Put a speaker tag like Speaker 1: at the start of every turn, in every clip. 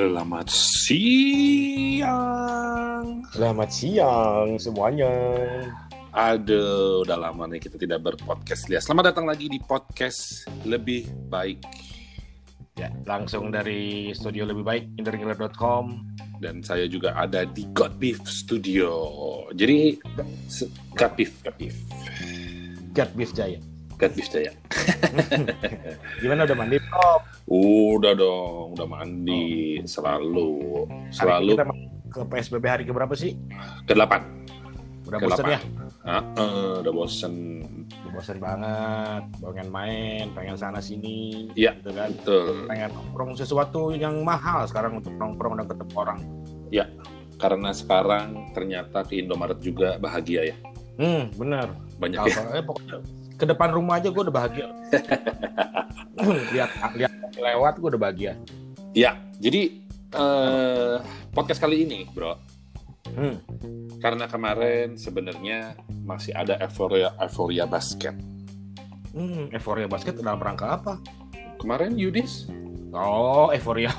Speaker 1: Selamat siang.
Speaker 2: Selamat siang semuanya.
Speaker 1: Aduh, udah lama nih kita tidak berpodcast lihat. Selamat datang lagi di podcast lebih baik
Speaker 2: Ya, langsung dari studio lebih baik interkiller.com.
Speaker 1: dan saya juga ada di God Beef Studio. Jadi God Beef, God Beef,
Speaker 2: Gat Beef Jaya.
Speaker 1: God Beef saya.
Speaker 2: Gimana udah mandi? Oh,
Speaker 1: Udah dong, udah mandi selalu,
Speaker 2: hari
Speaker 1: selalu
Speaker 2: ini kita ke PSBB hari ke berapa sih?
Speaker 1: ke delapan.
Speaker 2: Udah
Speaker 1: Ke
Speaker 2: bosan ya?
Speaker 1: Ah, eh, udah bosen.
Speaker 2: Udah bosan banget. Pengen main, pengen sana sini.
Speaker 1: Iya.
Speaker 2: Gitu kan.
Speaker 1: Betul.
Speaker 2: Pengen nongkrong sesuatu yang mahal sekarang untuk nongkrong dan ketemu orang.
Speaker 1: Karena sekarang ternyata ke Indomaret juga bahagia ya.
Speaker 2: Hmm, bener.
Speaker 1: Banyak ya.
Speaker 2: Apa, eh, pokoknya ke depan rumah aja gue udah bahagia. lihat lihat lewat gue udah bahagia.
Speaker 1: Ya, jadi eh, podcast kali ini, bro,
Speaker 2: Hmm.
Speaker 1: karena kemarin sebenarnya masih ada euforia euforia basket.
Speaker 2: Hmm, euforia basket dalam rangka apa?
Speaker 1: Kemarin Yudis
Speaker 2: Oh, euforia.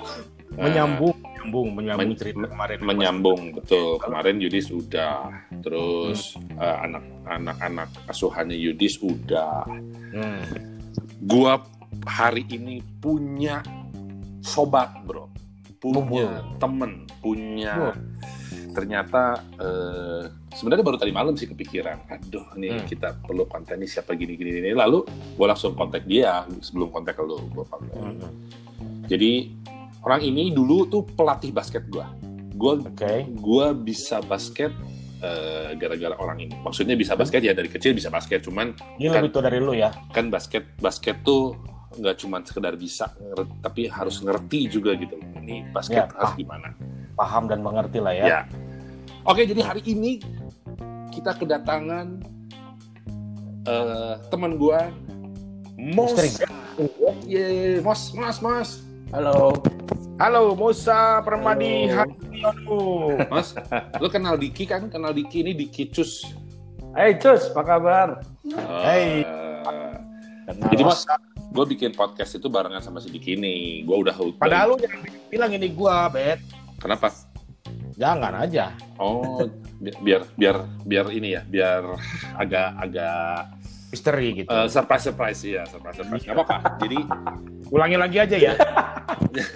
Speaker 2: menyambung, menyambung, menyambung
Speaker 1: Men-
Speaker 2: cerita kemarin.
Speaker 1: menyambung betul. Kemarin Yudis udah, terus eh, anak-anak asuhannya Yudis udah.
Speaker 2: Hmm.
Speaker 1: Gua hari ini punya sobat, bro, punya temen, punya.
Speaker 2: Wow.
Speaker 1: Ternyata eh, sebenarnya baru tadi malam sih kepikiran, aduh nih
Speaker 2: Hmm.
Speaker 1: kita perlu konten ini siapa gini-gini ini. Lalu gue langsung kontak dia sebelum kontak lo, gue kontak.
Speaker 2: Hmm.
Speaker 1: Jadi orang ini dulu tuh pelatih basket gue. Gue
Speaker 2: Oke.
Speaker 1: gua bisa basket eh, gara-gara orang ini. Maksudnya bisa basket ya dari kecil bisa basket, cuman
Speaker 2: Ini
Speaker 1: Kan-
Speaker 2: lebih tua dari lu ya.
Speaker 1: kan basket basket tuh nggak cuma sekedar bisa, tapi harus ngerti juga gitu. Ini basket
Speaker 2: Ya,
Speaker 1: harus gimana?
Speaker 2: Paham dan mengerti lah ya.
Speaker 1: Ya. Oke, jadi hari ini kita kedatangan eh, teman gua Mos. Yeay, Mos, Mos, Mos.
Speaker 3: Halo.
Speaker 2: Halo, Musa Permadi
Speaker 3: Halo.
Speaker 1: Mas, lu kenal Diki kan? Kenal Diki ini Diki Cus.
Speaker 3: Hai Cus, apa kabar?
Speaker 2: Hey.
Speaker 1: Eh,
Speaker 3: Kenal.
Speaker 1: Jadi Mas, gue bikin podcast itu barengan sama si Diki ini. Gue udah
Speaker 2: Padahal lu jangan bilang ini gua, Bet.
Speaker 1: Kenapa?
Speaker 2: Jangan aja.
Speaker 1: Oh, bi- biar biar biar ini ya, biar agak agak
Speaker 2: Misteri gitu.
Speaker 1: eh, surprise surprise ya, surprise surprise. Gak apa-apa. Jadi
Speaker 2: Ulangi lagi aja ya.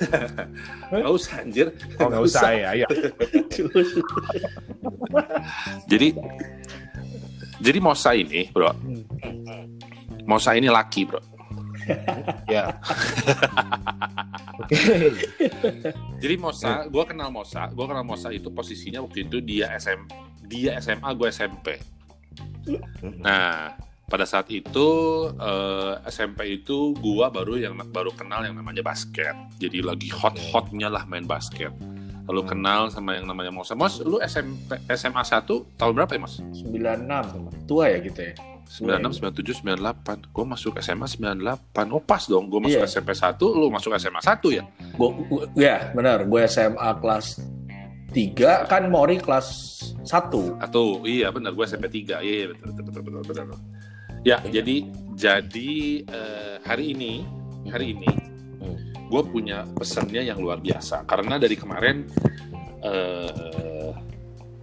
Speaker 1: nggak usah anjir.
Speaker 2: Oh, nggak usah ya. ya.
Speaker 1: Jadi jadi Mosa ini, bro. Mosa ini laki, bro.
Speaker 2: Ya. Oke.
Speaker 1: Jadi Mosa, gue kenal Mosa, gue kenal Mosa itu posisinya waktu itu dia SM, dia SMA, gue SMP. Nah, pada saat itu eh, SMP itu gue baru yang baru kenal yang namanya basket. Jadi lagi hot-hotnya lah main basket. Lalu kenal sama yang namanya Mosa. Mos, lu SMP, SMA 1 tahun berapa ya, Mas?
Speaker 3: 96. Tua ya gitu ya?
Speaker 1: 96, 97, 98. Gue masuk SMA 98. Oh, pas dong. Gue masuk
Speaker 3: Iya.
Speaker 1: SMP 1, lu masuk SMA 1 ya?
Speaker 3: Gua, gua- ya benar, gue SMA kelas 3, kan Mori kelas 1.
Speaker 1: Atau iya benar gue SMP 3. Iya, iya betul betul betul betul. betul. Ya, jadi jadi eh, hari ini hari ini
Speaker 2: Hmm.
Speaker 1: gue punya pesannya yang luar biasa karena dari kemarin eh,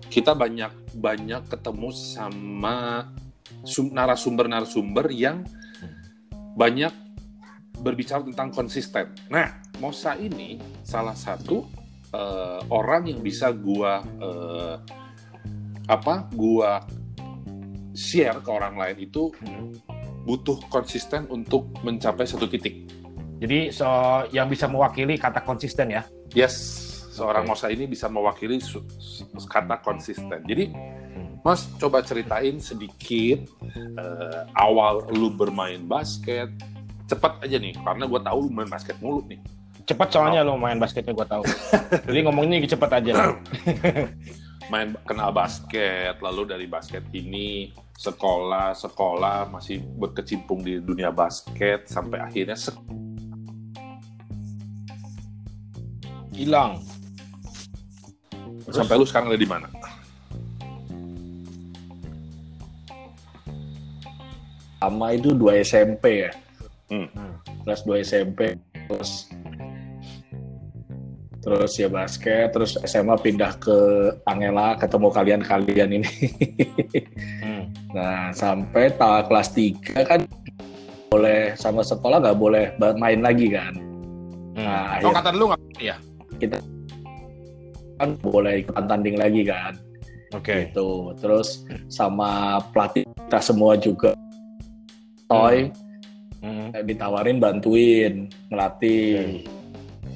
Speaker 1: kita banyak banyak ketemu sama sum- narasumber-narasumber yang banyak berbicara tentang konsisten. Nah, Mosa ini salah satu eh, orang yang bisa gua eh, apa gua share ke orang lain itu butuh konsisten untuk mencapai satu titik.
Speaker 2: Jadi so yang bisa mewakili kata konsisten ya.
Speaker 1: Yes, seorang
Speaker 2: Oke.
Speaker 1: Mosa ini bisa mewakili kata konsisten. Jadi, Mas coba ceritain sedikit eh, awal lu bermain basket. Cepat aja nih, karena gue tahu lu main basket mulu nih.
Speaker 2: Cepat soalnya lo main basketnya gua tahu. Jadi ngomongnya cepet aja.
Speaker 1: Main kenal basket, lalu dari basket ini sekolah, sekolah masih berkecimpung di dunia basket sampai akhirnya
Speaker 2: Hilang.
Speaker 1: sampai lu sekarang ada di mana?
Speaker 3: Sama itu 2 SMP ya.
Speaker 1: Hmm.
Speaker 3: Kelas 2 SMP. Terus terus ya basket, terus SMA pindah ke Angela, ketemu kalian-kalian ini.
Speaker 2: Hmm.
Speaker 3: nah, sampai ta kelas 3 kan boleh sama sekolah nggak boleh main lagi kan. Nah,
Speaker 2: oh
Speaker 3: akhir-
Speaker 2: kata lu nggak ya?
Speaker 3: Kan boleh ikutan tanding lagi kan.
Speaker 2: Oke.
Speaker 3: Gitu. Terus sama pelatih kita semua juga Toy
Speaker 2: Hmm.
Speaker 3: eh, ditawarin bantuin ngelatih.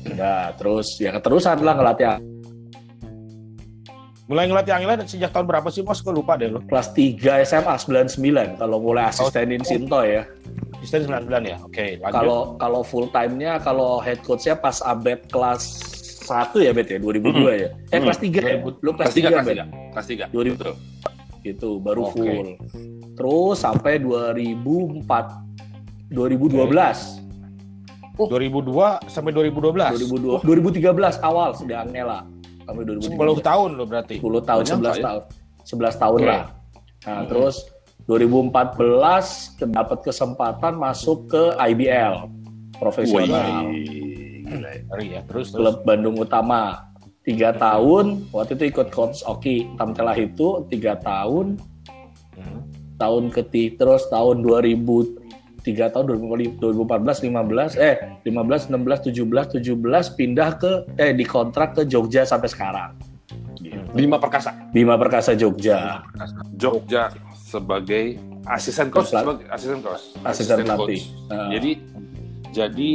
Speaker 3: Udah, terus ya keterusan lah ngelatih
Speaker 2: Mulai ngelatih Angela sejak tahun berapa sih, Bos? Gue lupa deh lo.
Speaker 3: kelas 3 SMA 99 kalau mulai asistenin
Speaker 2: Oh.
Speaker 3: Sintoy ya.
Speaker 2: Kristen 99 ya? Oke, lanjut.
Speaker 3: Kalau kalau full time-nya kalau head coach-nya pas Abed kelas 1 ya Bet ya 2002 ya. Eh
Speaker 2: Hmm.
Speaker 3: kelas 3 ya.
Speaker 2: 2000.
Speaker 3: Lu kelas
Speaker 1: Kelas 3,
Speaker 3: 3
Speaker 1: kelas
Speaker 3: Bet.
Speaker 1: 3. Kelas 3.
Speaker 3: 2000.
Speaker 1: Betul.
Speaker 3: Gitu baru
Speaker 2: Oke.
Speaker 3: full. Terus sampai 2004 2012.
Speaker 2: 2002 sampai 2012.
Speaker 3: 2002 2013 awal sudah Angela sampai
Speaker 2: 10
Speaker 3: 2013.
Speaker 2: tahun lo berarti.
Speaker 3: 10 tahun,
Speaker 1: Banyak,
Speaker 3: 11
Speaker 1: Pak, ya?
Speaker 3: tahun. 11 tahun
Speaker 2: Oke.
Speaker 3: lah. Nah,
Speaker 2: Hmm.
Speaker 3: terus 2014 ke- dapat kesempatan masuk ke IBL profesional
Speaker 1: Wih, ya.
Speaker 2: Ya. Terus terus.
Speaker 3: klub Bandung Utama. Tiga tahun, waktu itu ikut coach Oki Tamtelah itu tiga tahun,
Speaker 2: Hmm.
Speaker 3: tahun ketiga terus tahun 2000 tiga tahun 2014 15 eh 15 16 17 17 pindah ke eh dikontrak ke Jogja sampai sekarang
Speaker 1: Bima Perkasa.
Speaker 3: Bima Perkasa Jogja
Speaker 1: Jogja sebagai asisten coach, sebagai asisten coach.
Speaker 3: asisten
Speaker 1: coach.
Speaker 3: pelatih Nah,
Speaker 1: Jadi jadi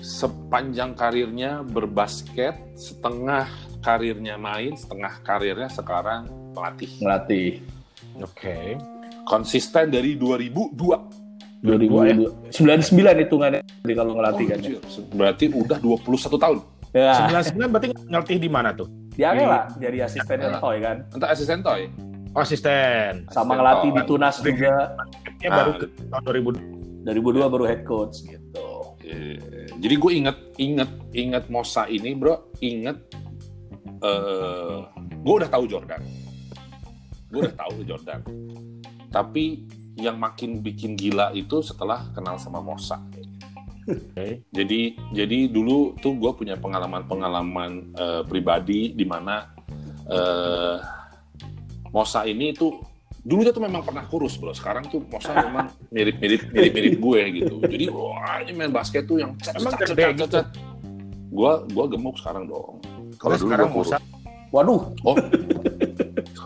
Speaker 1: sepanjang karirnya berbasket, setengah karirnya main, setengah karirnya sekarang pelatih.
Speaker 3: ngelatih
Speaker 2: Oke.
Speaker 1: Konsisten dari 2002.
Speaker 3: 2002 99 hitungannya jadi kalau ngelatih kan ya.
Speaker 1: Oh, Berarti udah 21 tahun.
Speaker 3: ya
Speaker 2: 99 berarti ngelatih di mana tuh?
Speaker 3: di Angela jadi asistennya Toy kan
Speaker 1: Entah asisten toy.
Speaker 2: Oh, asisten.
Speaker 3: sama
Speaker 1: Asisten
Speaker 3: ngelatih di
Speaker 1: Toy.
Speaker 3: Tunas juga
Speaker 2: Ya baru ke tahun 2000.
Speaker 3: 2002 baru head coach gitu
Speaker 1: Eh, Jadi gue inget inget inget Mosa ini bro, inget eh gue udah tahu Jordan, gue udah tahu Jordan. Tapi yang makin bikin gila itu setelah kenal sama Mosa.
Speaker 2: Oke.
Speaker 1: Jadi jadi dulu tuh gue punya pengalaman-pengalaman eh, pribadi di mana eh, Mosa ini tuh dulu dia tuh memang pernah kurus bro. Sekarang tuh Mosa memang mirip-mirip mirip-mirip gue gitu. Jadi wah ini main basket tuh yang cet, cet,
Speaker 2: gede
Speaker 1: cet, cet. Gua gua gemuk sekarang dong. Kalau dulu
Speaker 2: sekarang. Musa
Speaker 3: waduh
Speaker 1: Oh.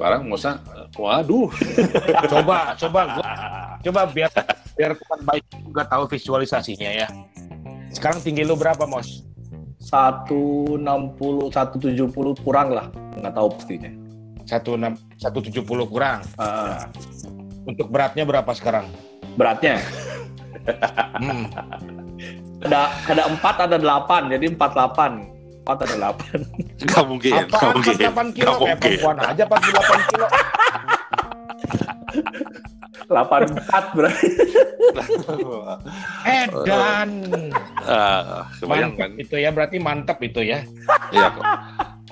Speaker 1: sekarang Mosa eh, waduh.
Speaker 2: coba coba gua coba biar biar teman baik juga tahu visualisasinya ya. Sekarang tinggi lu berapa, Mos?
Speaker 3: 160 170 kurang lah nggak tahu pastinya
Speaker 2: 16 170 kurang.
Speaker 3: Ah,
Speaker 2: Untuk beratnya berapa sekarang?
Speaker 3: beratnya
Speaker 2: Hmm.
Speaker 3: ada ada empat ada delapan jadi empat delapan empat ada delapan
Speaker 1: Gak mungkin.
Speaker 2: Apa
Speaker 1: Gak mungkin.
Speaker 2: 48 kilo?
Speaker 1: Gak
Speaker 2: Kayak
Speaker 1: mungkin.
Speaker 2: perempuan aja 48 kilo.
Speaker 3: delapan empat berarti
Speaker 2: Edan.
Speaker 1: Ah, kebayang kan?
Speaker 2: Mantep itu ya, berarti mantep itu ya.
Speaker 1: Iya kok.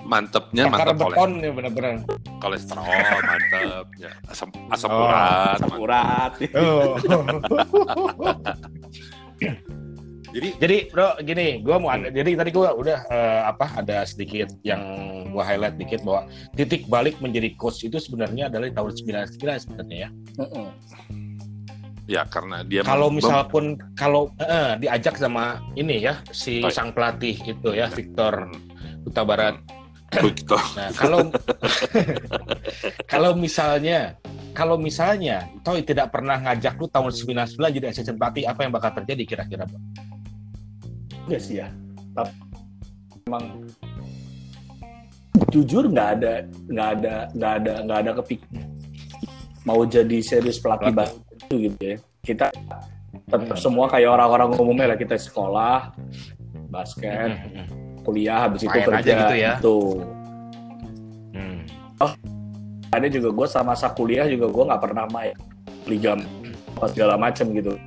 Speaker 1: Mantepnya
Speaker 2: Bakar
Speaker 1: mantep kolesterol,
Speaker 2: beton ya bener-bener.
Speaker 1: kolesterol mantep, ya. asam asam
Speaker 2: Oh.
Speaker 1: urat. mantep.
Speaker 3: akurat
Speaker 2: Oh.
Speaker 1: Jadi
Speaker 2: Jadi bro gini, gua mau ada, jadi tadi gua udah eh, apa ada sedikit yang gua highlight dikit bahwa titik balik menjadi coach itu sebenarnya adalah di tahun 99 sebenarnya ya.
Speaker 1: Ya karena dia
Speaker 2: Kalau misal pun kalau eh, diajak sama ini ya si sang pelatih itu ya Victor Huta Barat.
Speaker 1: begitu.
Speaker 2: Nah, kalau kalau misalnya kalau misalnya Toy tidak pernah ngajak lu tahun 99 jadi asisten pelatih, apa yang bakal terjadi kira-kira, Bro?
Speaker 3: Enggak sih ya. Tapi memang jujur nggak ada nggak ada nggak ada nggak ada kepik mau jadi serius pelatih basket itu gitu ya. Kita tetap semua kayak orang-orang umumnya lah kita sekolah basket kuliah habis itu
Speaker 2: Main
Speaker 3: kerja
Speaker 2: aja gitu ya.
Speaker 3: Tuh.
Speaker 2: Hmm.
Speaker 3: ada juga gue sama masa kuliah juga gue nggak pernah main liga apa segala macem gitu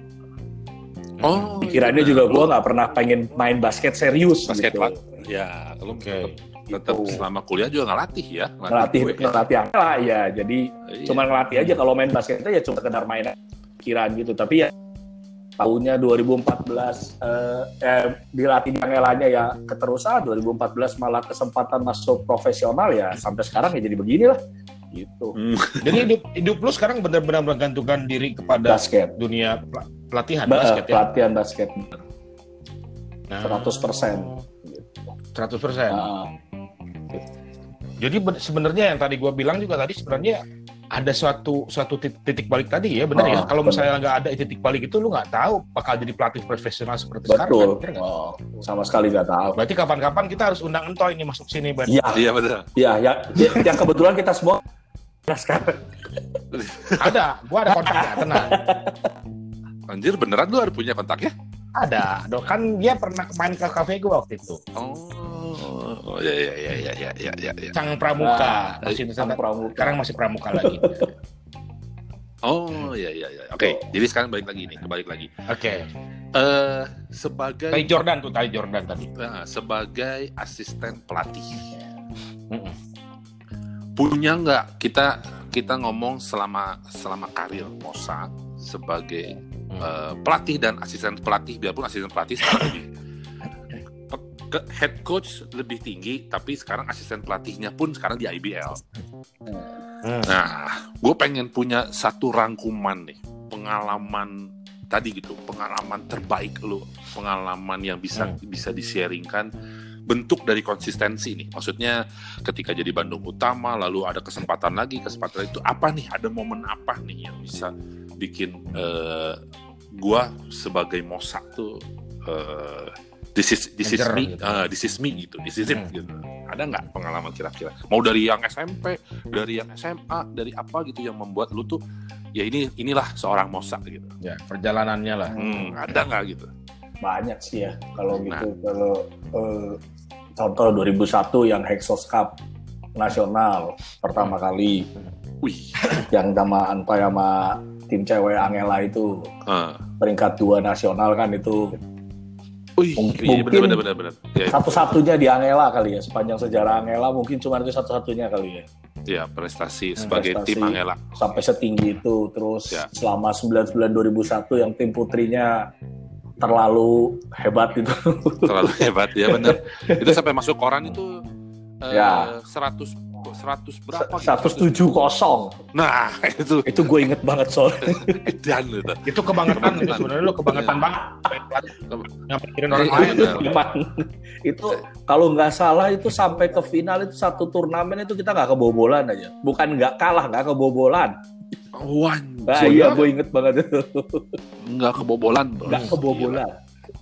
Speaker 1: Oh,
Speaker 3: pikirannya
Speaker 1: iya.
Speaker 3: juga gue nggak pernah pengen main basket serius
Speaker 1: basket
Speaker 3: gitu.
Speaker 1: Pak. Ya, lu
Speaker 2: Oke.
Speaker 1: tetap, tetap
Speaker 3: Gitu.
Speaker 1: selama kuliah juga ngelatih ya.
Speaker 3: ngelatih
Speaker 1: gue.
Speaker 3: ngelatih lah ya jadi
Speaker 1: Iya.
Speaker 3: cuma ngelatih aja kalau main basket itu ya cuma sekedar main pikiran gitu tapi ya tahunnya 2014 eh, eh dilatih di Angelanya ya keterusan 2014 malah kesempatan masuk profesional ya sampai sekarang ya jadi beginilah gitu
Speaker 1: Hmm.
Speaker 2: Jadi hidup, hidup lu sekarang benar-benar menggantungkan diri kepada
Speaker 3: basket
Speaker 2: dunia pelatihan
Speaker 3: Ba-
Speaker 2: basket ya.
Speaker 3: pelatihan basket
Speaker 2: Nah,
Speaker 3: 100%. gitu.
Speaker 2: 100%.
Speaker 3: Nah,
Speaker 2: Jadi ben- sebenarnya yang tadi gua bilang juga tadi sebenarnya ada suatu suatu tit- titik balik tadi ya benar ya.
Speaker 3: Oh,
Speaker 2: Kalau
Speaker 3: benar.
Speaker 2: misalnya nggak ada titik balik itu lu nggak tahu bakal jadi pelatih profesional seperti
Speaker 3: betul
Speaker 2: sekarang. Kan? Bener
Speaker 3: oh, sama sekali nggak tahu
Speaker 2: Berarti kapan-kapan kita harus undang Entoy ini masuk sini, Ban.
Speaker 3: ya
Speaker 1: Iya betul.
Speaker 3: ya yang yang kebetulan kita semua sekarang
Speaker 2: Ada, gua ada kontaknya, tenang.
Speaker 1: Anjir beneran lu harus punya kontaknya?
Speaker 2: Ada, dong kan dia pernah main ke kafe gua waktu itu.
Speaker 1: Oh, ya ya ya ya ya ya ya. ya.
Speaker 2: Cang Pramuka,
Speaker 3: Nah,
Speaker 2: masih
Speaker 3: Sang Pramuka.
Speaker 2: sekarang masih Pramuka lagi.
Speaker 1: Oh ya ya ya. Oke, jadi sekarang balik lagi nih, kembali lagi.
Speaker 2: Oke,
Speaker 1: Eh sebagai
Speaker 2: Tadi Jordan tuh, tadi Jordan tadi.
Speaker 1: nah, sebagai asisten pelatih
Speaker 2: Mm-mm.
Speaker 1: punya nggak kita kita ngomong selama selama karir Mosa sebagai
Speaker 2: Hmm.
Speaker 1: eh, pelatih dan asisten pelatih biarpun asisten pelatih sekarang lebih ke head coach lebih tinggi tapi sekarang asisten pelatihnya pun sekarang di IBL.
Speaker 2: Hmm.
Speaker 1: Nah, gue pengen punya satu rangkuman nih pengalaman tadi gitu, pengalaman terbaik lu, pengalaman yang bisa
Speaker 2: Hmm.
Speaker 1: bisa di-sharingkan bentuk dari konsistensi nih. Maksudnya ketika jadi Bandung Utama lalu ada kesempatan lagi, kesempatan itu apa nih? Ada momen apa nih yang bisa bikin eh, gua sebagai Mosa tuh eh, this is this is me,
Speaker 2: gitu.
Speaker 1: eh, this is me gitu, this is it
Speaker 2: Hmm.
Speaker 1: gitu. Ada nggak pengalaman kira-kira? Mau dari yang SMP, dari yang SMA, dari apa gitu yang membuat lu tuh ya ini inilah seorang Mosa gitu.
Speaker 2: Ya, perjalanannya lah.
Speaker 1: Hmm, ada nggak gitu?
Speaker 3: banyak sih ya kalau
Speaker 1: Nah.
Speaker 3: gitu kalau eh, contoh 2001 yang Hexos Cup nasional pertama kali
Speaker 1: Wih,
Speaker 3: yang sama Anpai sama tim cewek Angela itu
Speaker 1: eh,
Speaker 3: peringkat dua nasional kan itu Mungkin-
Speaker 1: iya
Speaker 3: mungkin
Speaker 1: benar benar benar. Ya,
Speaker 3: satu-satunya di Angela kali ya sepanjang sejarah Angela mungkin cuma itu satu-satunya kali ya
Speaker 1: ya prestasi sebagai
Speaker 3: Prestasi.
Speaker 1: tim Angela.
Speaker 3: sampai setinggi itu terus
Speaker 1: Ya.
Speaker 3: selama 99 2001 yang tim putrinya terlalu hebat itu
Speaker 1: terlalu hebat ya benar itu sampai masuk koran itu eh,
Speaker 3: Ya.
Speaker 1: 100 100 berapa gitu?
Speaker 3: 107 kosong.
Speaker 1: Nah itu.
Speaker 3: Itu gue inget banget soalnya.
Speaker 1: Dan itu.
Speaker 2: Itu kebangetan itu sebenarnya lu kebangetan banget. Yang pikirin orang
Speaker 1: Iya,
Speaker 2: lain.
Speaker 1: benar.
Speaker 3: Memang itu kalau nggak salah itu sampai ke final itu satu turnamen itu kita nggak kebobolan aja. Bukan nggak kalah nggak kebobolan.
Speaker 1: Wan
Speaker 3: nah,
Speaker 1: so
Speaker 3: iya
Speaker 1: ya,
Speaker 3: gue inget banget itu.
Speaker 1: Nggak kebobolan bro.
Speaker 3: nggak kebobolan.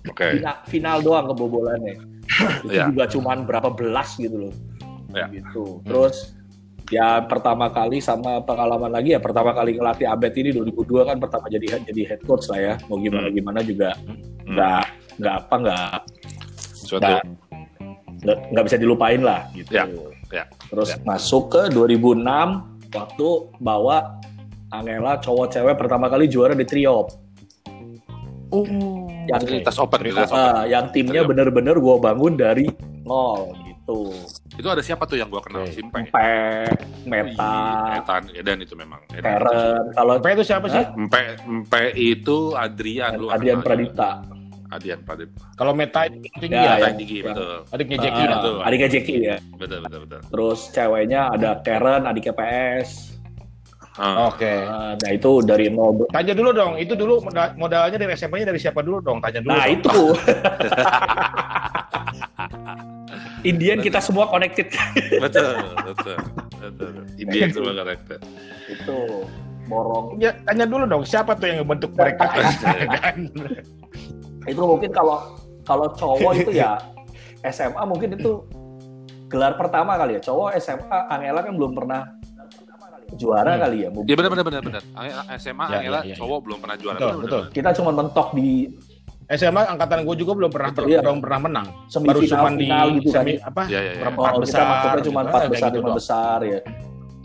Speaker 1: Oke.
Speaker 3: Final, final doang kebobolannya. Itu
Speaker 1: Ya.
Speaker 3: juga cuman berapa belas gitu loh
Speaker 1: Ya.
Speaker 3: gitu. Terus ya pertama kali sama pengalaman lagi ya pertama kali ngelatih Abed ini 2002 kan pertama jadi jadi head coach lah ya. Mau gimana gimana juga
Speaker 1: Hmm.
Speaker 3: nggak nggak apa nggak
Speaker 1: suatu
Speaker 3: nggak nggak nggak bisa dilupain lah gitu.
Speaker 1: Ya, ya,
Speaker 3: terus
Speaker 1: ya.
Speaker 3: masuk ke 2006 waktu bawa Angela cowok cewek pertama kali juara di Triop
Speaker 1: oh.
Speaker 3: Yang
Speaker 1: Open
Speaker 3: Ah, yang timnya bener-bener gue bangun dari nol gitu
Speaker 1: itu ada siapa tuh yang gua kenal
Speaker 2: Oke.
Speaker 1: Simpe
Speaker 3: Empe, Meta,
Speaker 1: Etan Edan itu memang Edan
Speaker 3: Karen, kalau
Speaker 2: Sampai itu siapa sih?
Speaker 1: Empe Empe itu Adrian lu
Speaker 3: Adrian. Pradita,
Speaker 1: Adian Pradip.
Speaker 2: Kalau meta itu tinggi
Speaker 3: Ya,
Speaker 2: ya,
Speaker 1: tinggi
Speaker 3: yang-
Speaker 1: betul.
Speaker 2: adiknya Jackie
Speaker 3: ah,
Speaker 2: betul.
Speaker 3: adiknya Jackie ya.
Speaker 1: Betul betul betul.
Speaker 3: Terus ceweknya ada Karen, adiknya PS.
Speaker 1: Ah,
Speaker 2: Oke.
Speaker 3: Ah, Nah itu dari nol.
Speaker 2: Tanya dulu dong, itu dulu moda- modalnya dari SMP-nya dari siapa dulu dong? Tanya dulu.
Speaker 3: Nah
Speaker 2: dong.
Speaker 3: itu. Indian kita semua connected
Speaker 1: betul betul betul. India semua karakter.
Speaker 3: itu borong.
Speaker 2: Ya, tanya dulu dong, siapa tuh yang membentuk mereka? Kan?
Speaker 3: Itu mungkin kalau kalau cowok itu ya SMA mungkin itu gelar pertama kali ya. Cowok SMA Angela kan belum pernah juara
Speaker 2: Hmm.
Speaker 3: kali ya. Mungkin.
Speaker 1: Ya benar benar benar benar. Angela- SMA
Speaker 2: Ya,
Speaker 1: Angela
Speaker 2: ya, ya,
Speaker 1: cowok belum pernah juara.
Speaker 2: Betul,
Speaker 1: Benar,
Speaker 2: betul.
Speaker 1: benar,
Speaker 3: Kita cuma mentok di
Speaker 2: SMA angkatan gue juga belum pernah
Speaker 3: iya.
Speaker 2: belum pernah menang. Baru
Speaker 3: semifinal
Speaker 2: cuma di
Speaker 3: gitu kan.
Speaker 2: semi apa?
Speaker 1: benar. Ya ya ya.
Speaker 2: Perempat
Speaker 3: Oh,
Speaker 2: besar.
Speaker 3: kita masuknya cuma
Speaker 2: gitu.
Speaker 3: empat
Speaker 2: kayak
Speaker 3: besar,
Speaker 2: gitu
Speaker 3: lima
Speaker 2: doang.
Speaker 3: besar ya.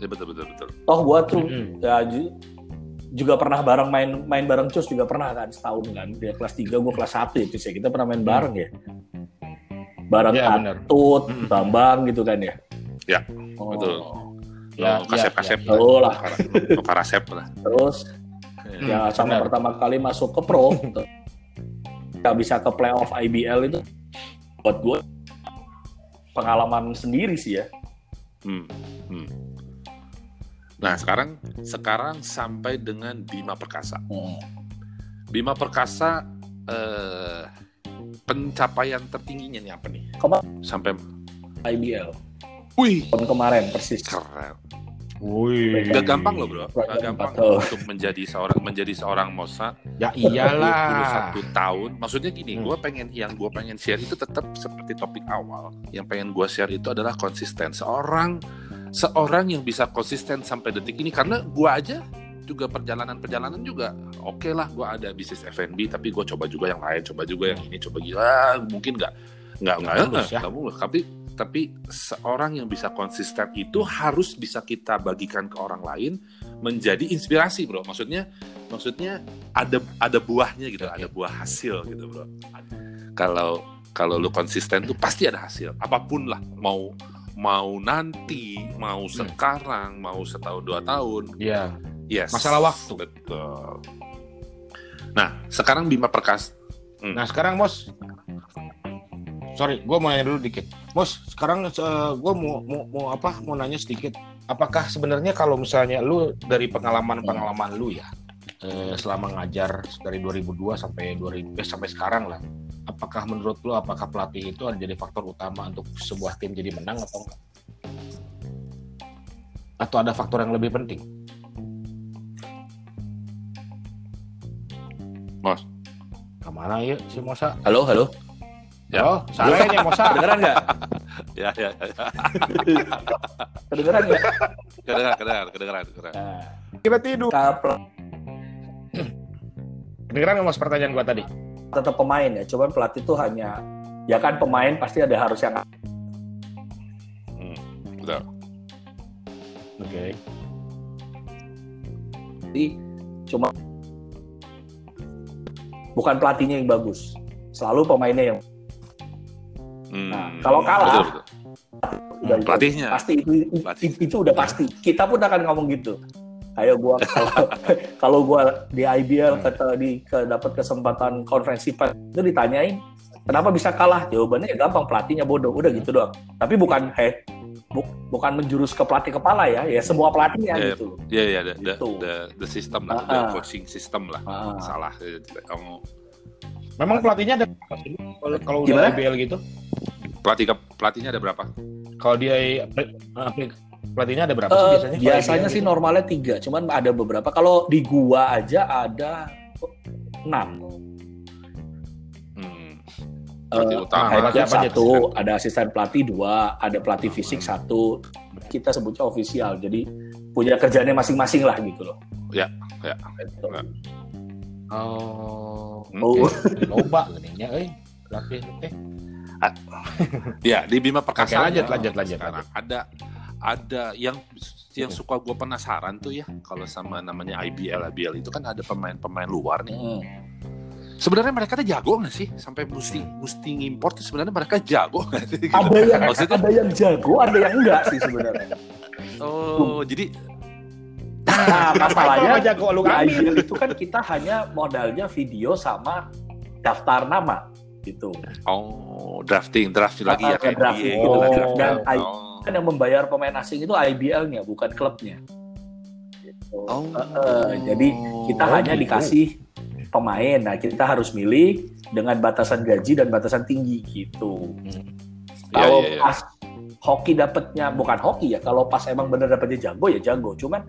Speaker 1: Ya betul betul betul.
Speaker 3: Toh gua tuh
Speaker 2: Mm-mm.
Speaker 3: ya ju- juga pernah bareng main main bareng Cus juga pernah kan setahun kan. Dia kelas 3, gua kelas 1 ya Cus ya. Kita pernah main bareng ya. Bareng
Speaker 2: Iya, benar.
Speaker 3: Atut,
Speaker 1: Mm-mm.
Speaker 3: Bambang gitu kan ya.
Speaker 1: Ya,
Speaker 3: Oh.
Speaker 1: betul.
Speaker 2: Ya,
Speaker 1: Oh, kasep
Speaker 2: ya,
Speaker 1: kasep.
Speaker 2: ya,
Speaker 3: ya. lah.
Speaker 1: Karasep lah.
Speaker 3: Terus
Speaker 2: Hmm,
Speaker 3: ya sama
Speaker 2: benar.
Speaker 3: pertama kali masuk ke pro nggak bisa ke playoff IBL itu buat gue pengalaman sendiri sih ya.
Speaker 1: Hmm, hmm. Nah sekarang sekarang sampai dengan Bima Perkasa.
Speaker 3: Hmm.
Speaker 1: Bima Perkasa eh, pencapaian tertingginya nih apa nih?
Speaker 3: Kemarin
Speaker 1: Sampai,
Speaker 3: IBL
Speaker 1: wih
Speaker 3: tahun kemarin persis.
Speaker 1: keren.
Speaker 2: Wih.
Speaker 1: Gak gampang loh bro,
Speaker 3: Gak
Speaker 1: gampang
Speaker 3: gampang.
Speaker 1: untuk menjadi seorang menjadi seorang Mosa
Speaker 2: Ya iyalah.
Speaker 1: 21 tahun. Maksudnya gini,
Speaker 2: Hmm.
Speaker 1: gue pengen yang gue pengen share itu tetap seperti topik awal. Yang pengen gue share itu adalah konsisten. Seorang seorang yang bisa konsisten sampai detik ini karena gue aja juga perjalanan-perjalanan juga oke lah gue ada bisnis F&B tapi gue coba juga yang lain coba juga yang ini coba gila mungkin nggak nggak nggak
Speaker 2: mulus ya.
Speaker 1: nggak mulus. tapi tapi seorang yang bisa konsisten itu harus bisa kita bagikan ke orang lain menjadi inspirasi bro maksudnya maksudnya ada ada buahnya gitu
Speaker 2: Oke.
Speaker 1: ada buah hasil gitu bro kalau kalau lu konsisten tuh pasti ada hasil apa pun lah mau mau nanti mau
Speaker 2: Hmm.
Speaker 1: sekarang mau setahun dua tahun
Speaker 2: Iya.
Speaker 1: yes
Speaker 2: Masalah waktu.
Speaker 1: betul nah sekarang Bima Perkas
Speaker 2: Nah sekarang Mos, sorry, gue mau nanya dulu dikit. Mos, sekarang gue mau, mau mau apa? Mau nanya sedikit. Apakah sebenarnya kalau misalnya lu dari pengalaman-pengalaman lu ya, eh, selama ngajar dari 2002 sampai 2000 eh, sampai sekarang lah, apakah menurut lu apakah pelatih itu ada jadi faktor utama untuk sebuah tim jadi menang atau enggak? Atau ada faktor yang lebih penting?
Speaker 1: Mos.
Speaker 2: Ke mana ya si Mosa?
Speaker 3: Halo, halo.
Speaker 1: Ya.
Speaker 2: Oh, saya Mosa.
Speaker 3: Kedengeran nggak?
Speaker 1: ya ya ya
Speaker 3: Kedengeran nggak?
Speaker 1: kedengeran kedengeran kedengeran kedengeran
Speaker 3: Nah,
Speaker 2: Kita tidur.
Speaker 3: kapel
Speaker 2: Kedengeran nggak Mos pertanyaan gua tadi?
Speaker 3: tetap pemain ya. Cuman pelatih tuh hanya ya kan pemain pasti ada harus yang
Speaker 1: Hmm, betul
Speaker 2: Oke.
Speaker 3: ngerti, cuma bukan pelatihnya yang bagus. Selalu pemainnya yang
Speaker 1: Hmm,
Speaker 3: Nah, kalau kalah,
Speaker 1: betul, betul.
Speaker 3: udah
Speaker 1: Hmm, pelatihnya
Speaker 3: pasti itu, itu,
Speaker 1: Pelatih.
Speaker 3: itu udah pasti. Kita pun akan ngomong gitu. Kayak gua kalau kalau gua di IBL
Speaker 2: Hmm.
Speaker 3: kata di ke, dapat kesempatan konferensi pers itu ditanyain kenapa bisa kalah jawabannya ya gampang pelatihnya bodoh udah gitu doang tapi bukan he, bu- bukan menjurus ke pelatih kepala ya ya semua pelatihnya
Speaker 1: Iya.
Speaker 3: gitu
Speaker 1: Iya iya the, the,
Speaker 3: Gitu.
Speaker 1: the, the system lah,
Speaker 3: Ah,
Speaker 1: the
Speaker 3: ah.
Speaker 1: coaching system lah.
Speaker 3: Ah.
Speaker 1: Salah. Eh, Oh,
Speaker 2: Memang pelatihnya ada kalau kalau udah? IBL gitu?
Speaker 1: pelatih ke- pelatihnya ada berapa?
Speaker 2: Kalau dia pe- pe- pelatihnya ada berapa sih
Speaker 3: Eh,
Speaker 2: biasanya?
Speaker 3: biasanya sih
Speaker 2: gitu?
Speaker 3: normalnya tiga cuman ada beberapa kalau di gua aja ada enam
Speaker 1: Hmm. Pelatih utama.
Speaker 2: Pelatih apa
Speaker 3: satu ada asisten pelatih dua ada pelatih fisik satu kita sebutnya ofisial jadi punya kerjanya masing-masing lah gitu loh
Speaker 1: Ya, ya.
Speaker 3: Gitu.
Speaker 1: Ya.
Speaker 2: Oh,
Speaker 1: Hmm.
Speaker 3: Oh,
Speaker 2: loba gininya euy. Pelatih teh.
Speaker 1: Ya di Bima Perkasa
Speaker 2: Oke, lanjut,
Speaker 1: aja
Speaker 2: lanjut, lanjut,
Speaker 1: sekarang ada ada yang yang suka gue penasaran tuh ya kalau sama namanya IBL IBL itu kan ada pemain-pemain luar nih.
Speaker 3: mm.
Speaker 1: Sebenarnya mereka tuh jago nggak sih sampai mesti mesti ngimpor tuh sebenarnya mereka jago nggak sih? Gitu.
Speaker 3: ada yang
Speaker 1: Maksudnya-
Speaker 3: ada yang jago ada yang enggak sih sebenarnya
Speaker 1: Oh jadi
Speaker 3: nah masalahnya
Speaker 2: Kenapa jago lu
Speaker 3: di
Speaker 2: ambil?
Speaker 3: IBL itu kan kita hanya modalnya video sama daftar nama gitu
Speaker 1: oh drafting draft lagi
Speaker 3: Ah,
Speaker 1: ya kayak
Speaker 3: drafting.
Speaker 1: NBA gitu lah
Speaker 2: Oh.
Speaker 1: draft.
Speaker 3: Dan I-
Speaker 1: Oh.
Speaker 3: kan yang membayar pemain asing itu IBL-nya bukan klubnya Gitu.
Speaker 1: Oh.
Speaker 3: Eh, eh, jadi kita
Speaker 2: Oh,
Speaker 3: hanya
Speaker 2: gitu.
Speaker 3: dikasih pemain nah kita harus milih dengan batasan gaji dan batasan tinggi gitu
Speaker 1: Iya,
Speaker 3: kalau
Speaker 1: iya, iya.
Speaker 3: pas hoki dapatnya bukan hoki ya kalau pas emang bener dapetnya jago ya jago cuman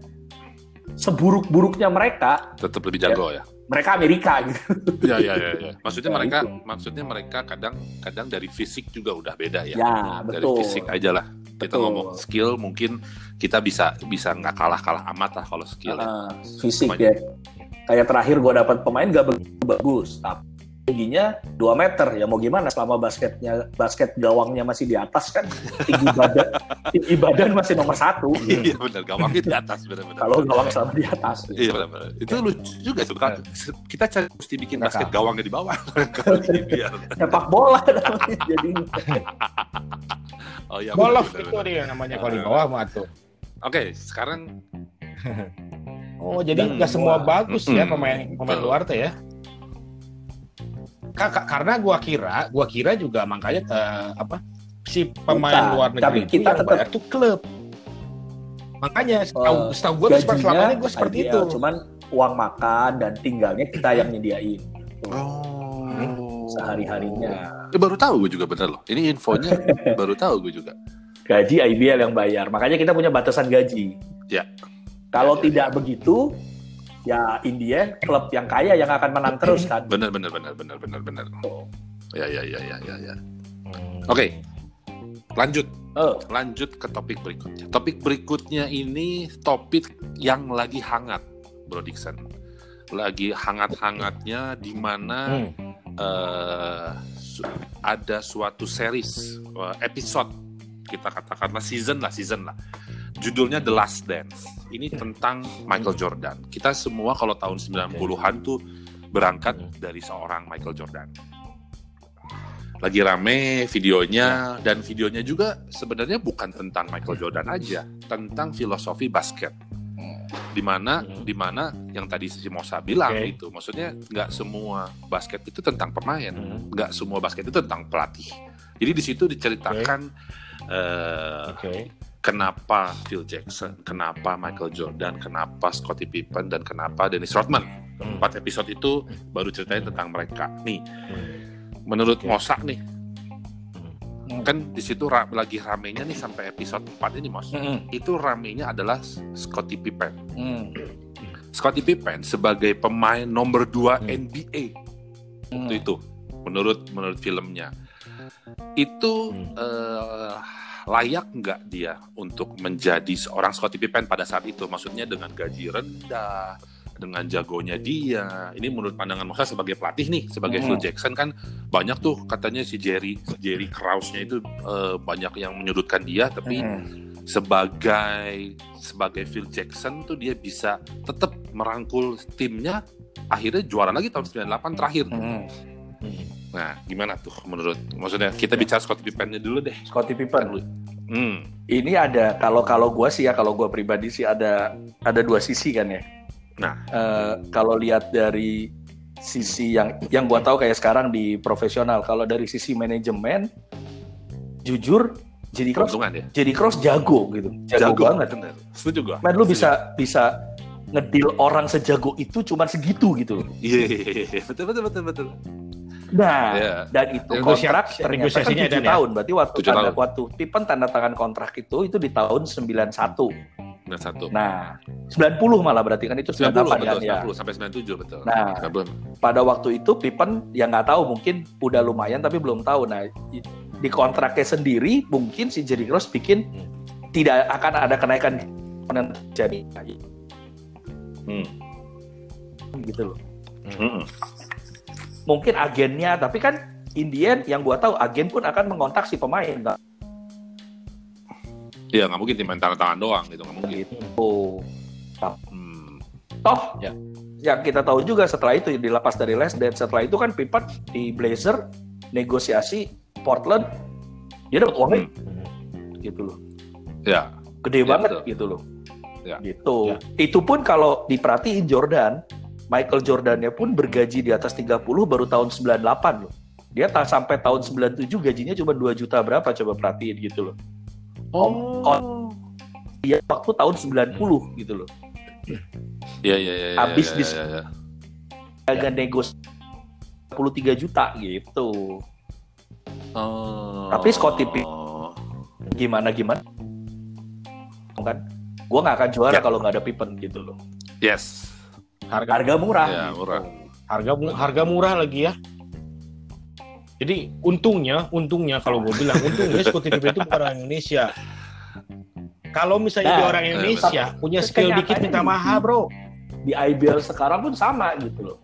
Speaker 3: seburuk-buruknya mereka
Speaker 1: tetap lebih jago ya.
Speaker 3: mereka Amerika gitu
Speaker 1: Iya iya iya. iya. Maksudnya
Speaker 3: Ya,
Speaker 1: mereka
Speaker 3: itu.
Speaker 1: maksudnya mereka kadang kadang dari fisik juga udah beda ya.
Speaker 3: ya
Speaker 1: dari
Speaker 3: betul
Speaker 1: fisik aja lah. Kita
Speaker 3: Betul.
Speaker 1: ngomong skill mungkin kita bisa bisa nggak kalah kalah amat lah kalau skill. ya.
Speaker 3: Ah, fisik
Speaker 1: Pemain.
Speaker 3: ya kayak terakhir gue dapat pemain gak begitu bagus tapi tingginya 2 meter ya mau gimana selama basketnya basket gawangnya masih di atas kan tinggi badan tinggi badan masih nomor satu
Speaker 1: Iya benar gawangnya di atas benar-benar.
Speaker 3: kalau gawang selama di atas
Speaker 1: Iya benar-benar. Itu lucu juga tuh. Kan Kita cari mesti bikin
Speaker 2: Nggak
Speaker 1: basket gawangnya di bawah. Biar.
Speaker 3: sepak bola namanya jadi
Speaker 1: Oh iya.
Speaker 2: Golf
Speaker 1: benar,
Speaker 2: itu dia namanya kalau di bawah mah tuh.
Speaker 1: Oke, sekarang
Speaker 2: Oh, jadi nggak semua bagus ya
Speaker 1: Mm-mm.
Speaker 2: pemain pemain luar tuh ya. Ka- ka- karena gua kira, gua kira juga makanya eh, apa si pemain
Speaker 3: Bukan,
Speaker 2: luar negeri
Speaker 3: tapi
Speaker 2: itu
Speaker 3: kita
Speaker 2: yang
Speaker 3: tetap-
Speaker 2: bayar tuh klub. Makanya setahu
Speaker 3: Eh,
Speaker 2: setahu gua tuh seperti selama ini gua seperti
Speaker 3: IBL,
Speaker 2: itu.
Speaker 3: Cuman uang makan dan tinggalnya kita yang nyediain gitu.
Speaker 1: Oh.
Speaker 3: sehari-harinya.
Speaker 1: Eh, baru tahu gue juga bener loh. Ini infonya baru tahu gue juga.
Speaker 3: Gaji IBL yang bayar. Makanya kita punya batasan gaji.
Speaker 1: Ya.
Speaker 3: Kalau
Speaker 1: Ya, ya,
Speaker 3: tidak begitu, ya India klub yang kaya yang akan menang terus kan.
Speaker 1: Bener bener bener bener bener bener.
Speaker 3: Tuh.
Speaker 1: Ya ya ya ya ya ya.
Speaker 2: Hmm.
Speaker 1: Oke. Lanjut.
Speaker 3: Oh,
Speaker 1: Lanjut ke topik berikutnya. Topik berikutnya ini topik yang lagi hangat, Bro Dixon. Lagi hangat-hangatnya di mana
Speaker 2: Hmm.
Speaker 1: su- ada suatu series eh, episode kita katakanlah season lah season lah judulnya The Last Dance ini tentang Michael Jordan. Kita semua kalau tahun 90-an tuh berangkat dari seorang Michael Jordan. Lagi rame videonya dan videonya juga sebenarnya bukan tentang Michael Jordan aja tentang filosofi basket. Di
Speaker 2: mana
Speaker 1: di mana yang tadi si Mosa bilang
Speaker 2: Oke.
Speaker 1: itu maksudnya nggak semua basket itu tentang pemain nggak semua basket itu tentang pelatih. Jadi di situ diceritakan eh,
Speaker 2: Oke.
Speaker 1: Kenapa Phil Jackson kenapa Michael Jordan kenapa Scottie Pippen dan kenapa Dennis Rodman
Speaker 2: Hmm.
Speaker 1: empat episode itu baru ceritain tentang mereka nih
Speaker 2: Hmm.
Speaker 1: menurut
Speaker 2: Oke.
Speaker 1: Mosa nih
Speaker 3: Hmm.
Speaker 1: kan di situ ra- lagi ramenya nih sampai episode 4 ini Mos
Speaker 3: Mm-mm.
Speaker 1: itu ramenya adalah Scottie Pippen
Speaker 3: Mm.
Speaker 1: Scottie Pippen sebagai pemain nomor 2
Speaker 2: Hmm.
Speaker 1: NBA
Speaker 3: Mm.
Speaker 1: waktu itu menurut menurut filmnya itu
Speaker 2: Hmm.
Speaker 1: eh, layak nggak dia untuk menjadi seorang Scottie Pippen pada saat itu maksudnya dengan gaji rendah dengan jagonya dia ini menurut pandangan Mosa sebagai pelatih nih sebagai
Speaker 3: Hmm.
Speaker 1: Phil Jackson kan banyak tuh katanya si Jerry Jerry Krause-nya itu eh, banyak yang menyudutkan dia tapi
Speaker 3: Mm.
Speaker 1: sebagai sebagai Phil Jackson tuh dia bisa tetap merangkul timnya akhirnya juara lagi tahun 98 terakhir
Speaker 3: Mm.
Speaker 2: Hmm.
Speaker 1: Nah, gimana tuh menurut maksudnya kita bicara Scottie Pippen-nya dulu deh.
Speaker 3: Scottie Pippen.
Speaker 1: Hmm.
Speaker 3: Ini ada kalau kalau gue sih ya kalau gue pribadi sih ada ada dua sisi kan ya.
Speaker 1: Nah.
Speaker 3: Eh, kalau lihat dari sisi yang yang gue tahu kayak sekarang di profesional, kalau dari sisi manajemen, jujur jadi Cross
Speaker 1: ya.
Speaker 3: jadi Cross jago gitu, jago, banget.
Speaker 1: bener. Setuju gua.
Speaker 3: Man lu
Speaker 1: Setuju.
Speaker 3: bisa bisa ngedil orang sejago itu cuman segitu gitu loh.
Speaker 1: Iya, iya, iya, iya. betul betul betul betul.
Speaker 3: Nah,
Speaker 1: Iya.
Speaker 3: dan itu kontrak ternyata kan
Speaker 2: negosiasinya
Speaker 3: 7
Speaker 2: Dan, ya?
Speaker 3: tahun. Berarti waktu tanda
Speaker 1: tahun.
Speaker 3: waktu Pippen tanda tangan kontrak itu itu di tahun 91.
Speaker 1: Benar satu.
Speaker 3: Nah, 90 malah berarti kan itu
Speaker 1: 90
Speaker 3: 98
Speaker 1: betul,
Speaker 3: kan ya.
Speaker 1: 90 sampai 97 betul.
Speaker 3: Nah.
Speaker 1: 90.
Speaker 3: Pada waktu itu Pippen yang nggak tahu mungkin udah lumayan tapi belum tahu. Nah, di kontraknya sendiri mungkin si Jerry Cross bikin tidak akan ada kenaikan yang terjadi
Speaker 1: Hmm.
Speaker 3: gitu loh.
Speaker 1: Hmm.
Speaker 3: Mungkin agennya tapi kan Indian yang gua tahu agen pun akan mengontak si pemain nggak
Speaker 1: Iya, nggak mungkin tim main tangan tangan doang gitu, nggak mungkin.
Speaker 3: gitu.
Speaker 1: Hmm.
Speaker 3: Toh
Speaker 2: Ya.
Speaker 3: yang kita tahu juga setelah itu dilepas dari Les dan setelah itu kan Pippen di Blazer negosiasi Portland dia dapat uangnya gitu loh
Speaker 1: Ya,
Speaker 3: gede
Speaker 1: Ya,
Speaker 3: banget
Speaker 1: betul.
Speaker 3: gitu loh
Speaker 1: Ya.
Speaker 3: gitu
Speaker 2: Ya.
Speaker 3: itu pun kalau diperhatiin Jordan Michael Jordannya pun bergaji di atas 30 baru tahun 98 loh dia tak sampai tahun 97 gajinya cuma 2 juta berapa coba perhatiin gitu loh
Speaker 1: Oh.
Speaker 3: dia waktu tahun 90 gitu loh
Speaker 1: Iya, iya, iya. iya,
Speaker 3: Habis
Speaker 1: iya,
Speaker 3: bis-
Speaker 1: iya, iya.
Speaker 3: agak negos 33 juta gitu
Speaker 1: Oh.
Speaker 3: Tapi Scottie Pippen- gimana gimana kan gue nggak akan juara
Speaker 1: Ya.
Speaker 3: kalau nggak ada Pippen gitu loh
Speaker 1: Yes.
Speaker 2: Harga
Speaker 3: harga murah
Speaker 1: Ya, murah.
Speaker 2: harga harga murah lagi ya. Jadi untungnya, untungnya kalau gue bilang untungnya Scottie Pippen itu bukan orang Indonesia. Kalau misalnya
Speaker 3: Nah,
Speaker 2: orang
Speaker 1: eh,
Speaker 2: Indonesia, punya skill dikit minta mahal bro.
Speaker 3: di IBL sekarang pun sama gitu loh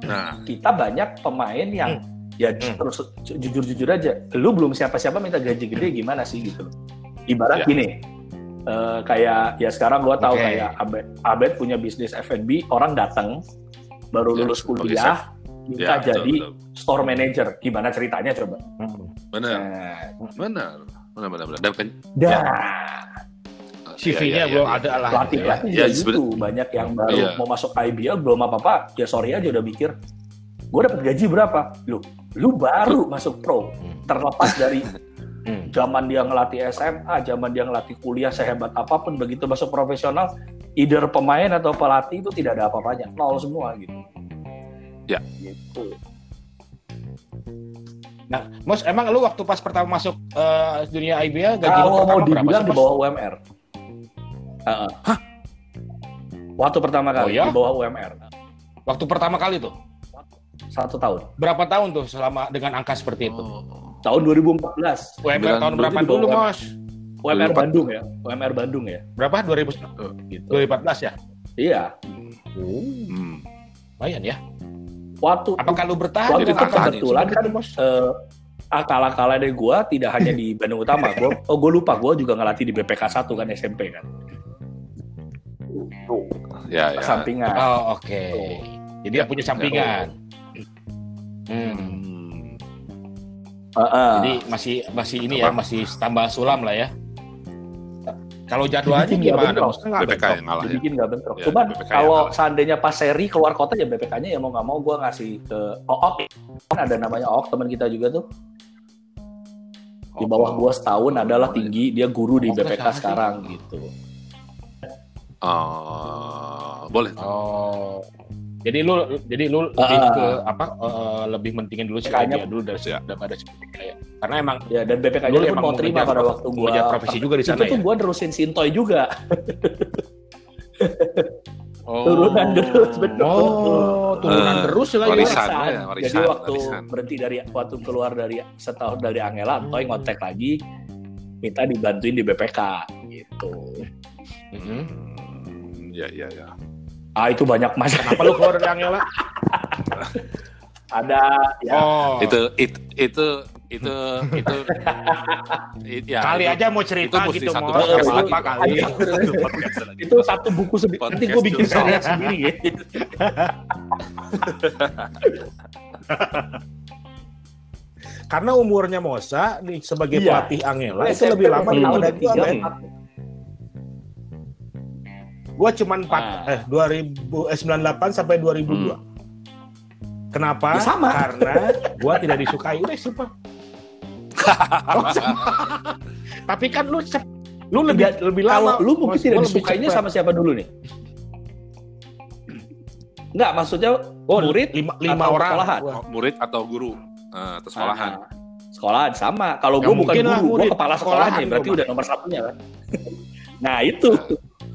Speaker 1: Nah,
Speaker 3: kita banyak pemain yang ya
Speaker 2: Hmm.
Speaker 3: terus ju- jujur-jujur aja lu belum siapa-siapa minta gaji gede gimana sih gitu loh ibarat
Speaker 1: Ya.
Speaker 3: gini eh, kayak ya sekarang gua tahu
Speaker 2: Oke.
Speaker 3: kayak Abed, Abed punya bisnis F&B orang datang baru
Speaker 1: Ya,
Speaker 3: lulus kuliah minta
Speaker 1: ya,
Speaker 3: jadi
Speaker 1: betul.
Speaker 3: store manager gimana ceritanya coba
Speaker 1: Benar,
Speaker 3: nah,
Speaker 1: benar. Benar, benar, benar. Dan kan
Speaker 3: dah
Speaker 2: CV-nya
Speaker 1: Iya, iya,
Speaker 2: belum
Speaker 1: iya.
Speaker 2: ada lah.
Speaker 3: pelatih
Speaker 2: ya.
Speaker 3: pelatih
Speaker 1: Ya,
Speaker 3: juga gitu banyak yang baru
Speaker 1: Iya.
Speaker 3: mau masuk IBL belum apa apa ya sorry aja udah mikir gue dapat gaji berapa lu lu baru masuk pro terlepas dari
Speaker 2: Hmm.
Speaker 3: zaman dia ngelatih SMA zaman dia ngelatih kuliah sehebat apa pun begitu masuk profesional either pemain atau pelatih itu tidak ada apa-apanya nol semua gitu
Speaker 1: Ya.
Speaker 3: gitu
Speaker 2: Nah, Mos, emang lu waktu pas pertama masuk eh, dunia IBL gaji lu
Speaker 3: kalau mau dibilang di bawah UMR Heeh. waktu pertama kali
Speaker 2: Oh, ya?
Speaker 3: di bawah UMR
Speaker 2: Waktu pertama kali tuh.
Speaker 3: satu tahun
Speaker 2: Berapa tahun tuh selama dengan angka seperti itu?
Speaker 1: Oh.
Speaker 3: Tahun 2014
Speaker 2: UMR tahun berapa dulu, Mos?
Speaker 3: UMR Bandung ya UMR Bandung ya
Speaker 2: Berapa? 2000,
Speaker 3: gitu
Speaker 2: 2014 ya?
Speaker 3: iya
Speaker 1: Hmm.
Speaker 2: Lumayan ya.
Speaker 3: waktu
Speaker 2: Apakah lu bertahan
Speaker 3: Waktu
Speaker 1: itu
Speaker 3: kebetulan kan,
Speaker 2: itu, Mos?
Speaker 3: eh akal-akalan dari gue tidak hanya di Bandung Utama. Gua, oh gue lupa, gue juga ngelatih di BPK 1 kan SMP kan.
Speaker 1: Ya, ya.
Speaker 3: Sampingan.
Speaker 2: Oh, oke. Jadi dia punya sampingan. Hmm.
Speaker 1: Hmm.
Speaker 3: Heeh.
Speaker 2: Jadi masih masih ini ya, masih tambah sulam lah ya. Kalau jadwalnya gimana? Kan nggak
Speaker 1: BPK
Speaker 2: bentrok.
Speaker 1: yang ngalah ya.
Speaker 3: dibikin nggak bentrok.
Speaker 1: Ya,
Speaker 3: Cuman kalau seandainya pas seri keluar kota ya BPK-nya ya mau nggak mau gue ngasih ke OOK. Kan ada namanya OOK teman kita juga tuh. Di bawah gue setahun adalah tinggi, dia guru di BPK sekarang gitu.
Speaker 1: Oh, boleh.
Speaker 2: Oh. Jadi lu jadi lu lebih
Speaker 3: Ah.
Speaker 2: ke apa eh, lebih mentingin dulu si
Speaker 3: Kayaknya-
Speaker 2: dulu dari
Speaker 1: Ya.
Speaker 2: daripada si kayak. Karena emang
Speaker 3: Ya dan
Speaker 2: Dulu
Speaker 3: pun
Speaker 2: emang
Speaker 3: mau terima pada waktu
Speaker 2: ngejar profesi juga di sana
Speaker 3: Itu tuh
Speaker 2: ya?
Speaker 3: gue nerusin Sintoy juga.
Speaker 1: Oh.
Speaker 3: Turunan terus betul.
Speaker 2: Oh, turunan
Speaker 1: Eh,
Speaker 2: terus lah ya.
Speaker 1: warisan.
Speaker 3: Warisan.
Speaker 1: ya, warisan,
Speaker 3: Jadi waktu
Speaker 1: warisan.
Speaker 3: berhenti dari waktu keluar dari setahun dari Angela, Toy ngontek lagi minta dibantuin di BPK gitu.
Speaker 1: Hmm, ya, ya, ya.
Speaker 3: Ah itu banyak masalah.
Speaker 2: Kenapa lu keluar dari Angela?
Speaker 3: Ada ya
Speaker 2: Oh.
Speaker 1: Itu, itu, itu, itu, itu, it- ya,
Speaker 2: kali
Speaker 1: itu-
Speaker 2: aja mau cerita
Speaker 1: mesti
Speaker 2: gitu
Speaker 1: satu
Speaker 2: mau
Speaker 3: podcast
Speaker 2: apa
Speaker 3: lagi.
Speaker 2: kali.
Speaker 1: Satu podcast lagi.
Speaker 3: itu satu buku sendiri. Nanti gue bikin serial sendiri gitu.
Speaker 2: Karena umurnya Mosa di sebagai
Speaker 3: Iya.
Speaker 2: pelatih Angela itu lebih lama daripada gua,
Speaker 3: empat.
Speaker 2: Gua cuman 4
Speaker 3: Ah.
Speaker 2: eh 2000 eh, 98 sampai 2002. Kenapa?
Speaker 3: Ya, sama.
Speaker 2: Karena gua tidak disukai. Udah simpel. Oh, sama. Tapi kan lu cep- lu lebih
Speaker 3: Tidak,
Speaker 2: lebih
Speaker 3: Kalau
Speaker 2: lama.
Speaker 3: lu mungkin tidak disukainya
Speaker 2: cepet.
Speaker 3: sama siapa dulu nih? Enggak, maksudnya
Speaker 2: oh,
Speaker 3: murid
Speaker 2: lima, lima
Speaker 3: atau
Speaker 2: orang.
Speaker 3: sekolahan?
Speaker 1: Oh, murid atau guru eh, atau sekolahan.
Speaker 3: Ah, sekolahan sama. Kalau
Speaker 2: Ya,
Speaker 3: gue bukan guru, gue kepala
Speaker 2: Sekolahan
Speaker 3: sekolahnya, berarti
Speaker 2: gua
Speaker 3: udah nomor satunya kan. nah itu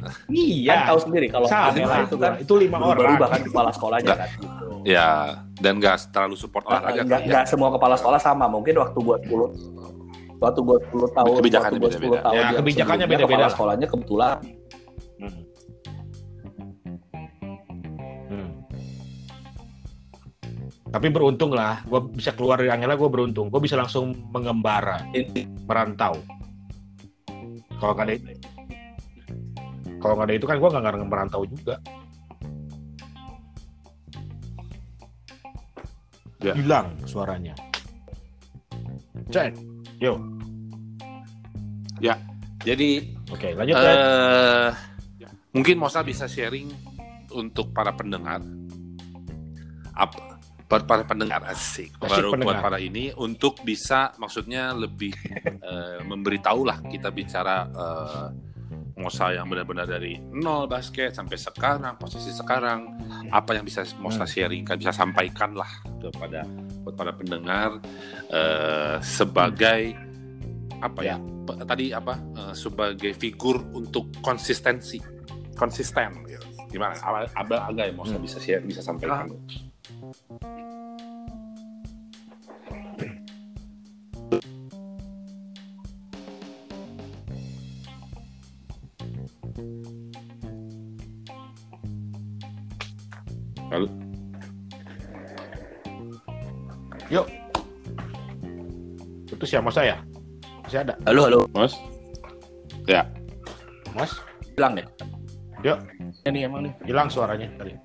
Speaker 3: kan
Speaker 2: Iya.
Speaker 3: tahu sendiri kalau
Speaker 2: Sama
Speaker 3: itu kan
Speaker 2: itu lima
Speaker 3: baru
Speaker 2: orang.
Speaker 3: bahkan kepala sekolahnya kan gitu.
Speaker 1: Ya, dan nggak terlalu support olahraga
Speaker 3: Enggak,
Speaker 1: kali ya.
Speaker 3: enggak semua kepala sekolah sama. Mungkin waktu gua 10 waktu gua 10 tahun,
Speaker 1: Kebijakannya
Speaker 3: waktu gua 10
Speaker 1: beda-beda.
Speaker 3: tahun
Speaker 2: Ya, kebijakannya beda-beda
Speaker 3: Kepala
Speaker 2: lah.
Speaker 3: sekolahnya kebetulan
Speaker 2: Hmm. Hmm. Tapi beruntung lah, gue bisa keluar dari Angela, gue beruntung. Gue bisa langsung mengembara, merantau. Kalau ada kalau nggak ada itu kan gue nggak nggak merantau juga.
Speaker 1: Ya.
Speaker 2: Hilang suaranya. Cek. Yuk.
Speaker 1: Jadi
Speaker 2: Oke, lanjut Cek.
Speaker 1: eh mungkin Mosa bisa sharing untuk para pendengar apa buat para pendengar asik,
Speaker 2: Asik
Speaker 1: baru buat
Speaker 2: pendengar.
Speaker 1: para ini untuk bisa maksudnya lebih eh, memberitahu lah kita bicara eh, Mosa yang benar-benar dari nol basket sampai sekarang posisi sekarang apa yang bisa Mosa
Speaker 2: Hmm.
Speaker 1: sharing kan bisa sampaikan lah kepada buat para pendengar eh, sebagai apa ya, pe- tadi apa? Eh, sebagai figur untuk konsistensi. Konsisten. Gitu. gimana? Abang agak yang Mosa
Speaker 2: Hmm.
Speaker 1: bisa share bisa sampaikan? Lalu
Speaker 2: Itu siapa saya? Masih ada,
Speaker 3: Halo, halo.
Speaker 1: Mas ya
Speaker 2: Mas?
Speaker 3: Hilang ya?
Speaker 2: Yuk.
Speaker 3: Ini emang nih.
Speaker 2: Hilang suaranya tadi.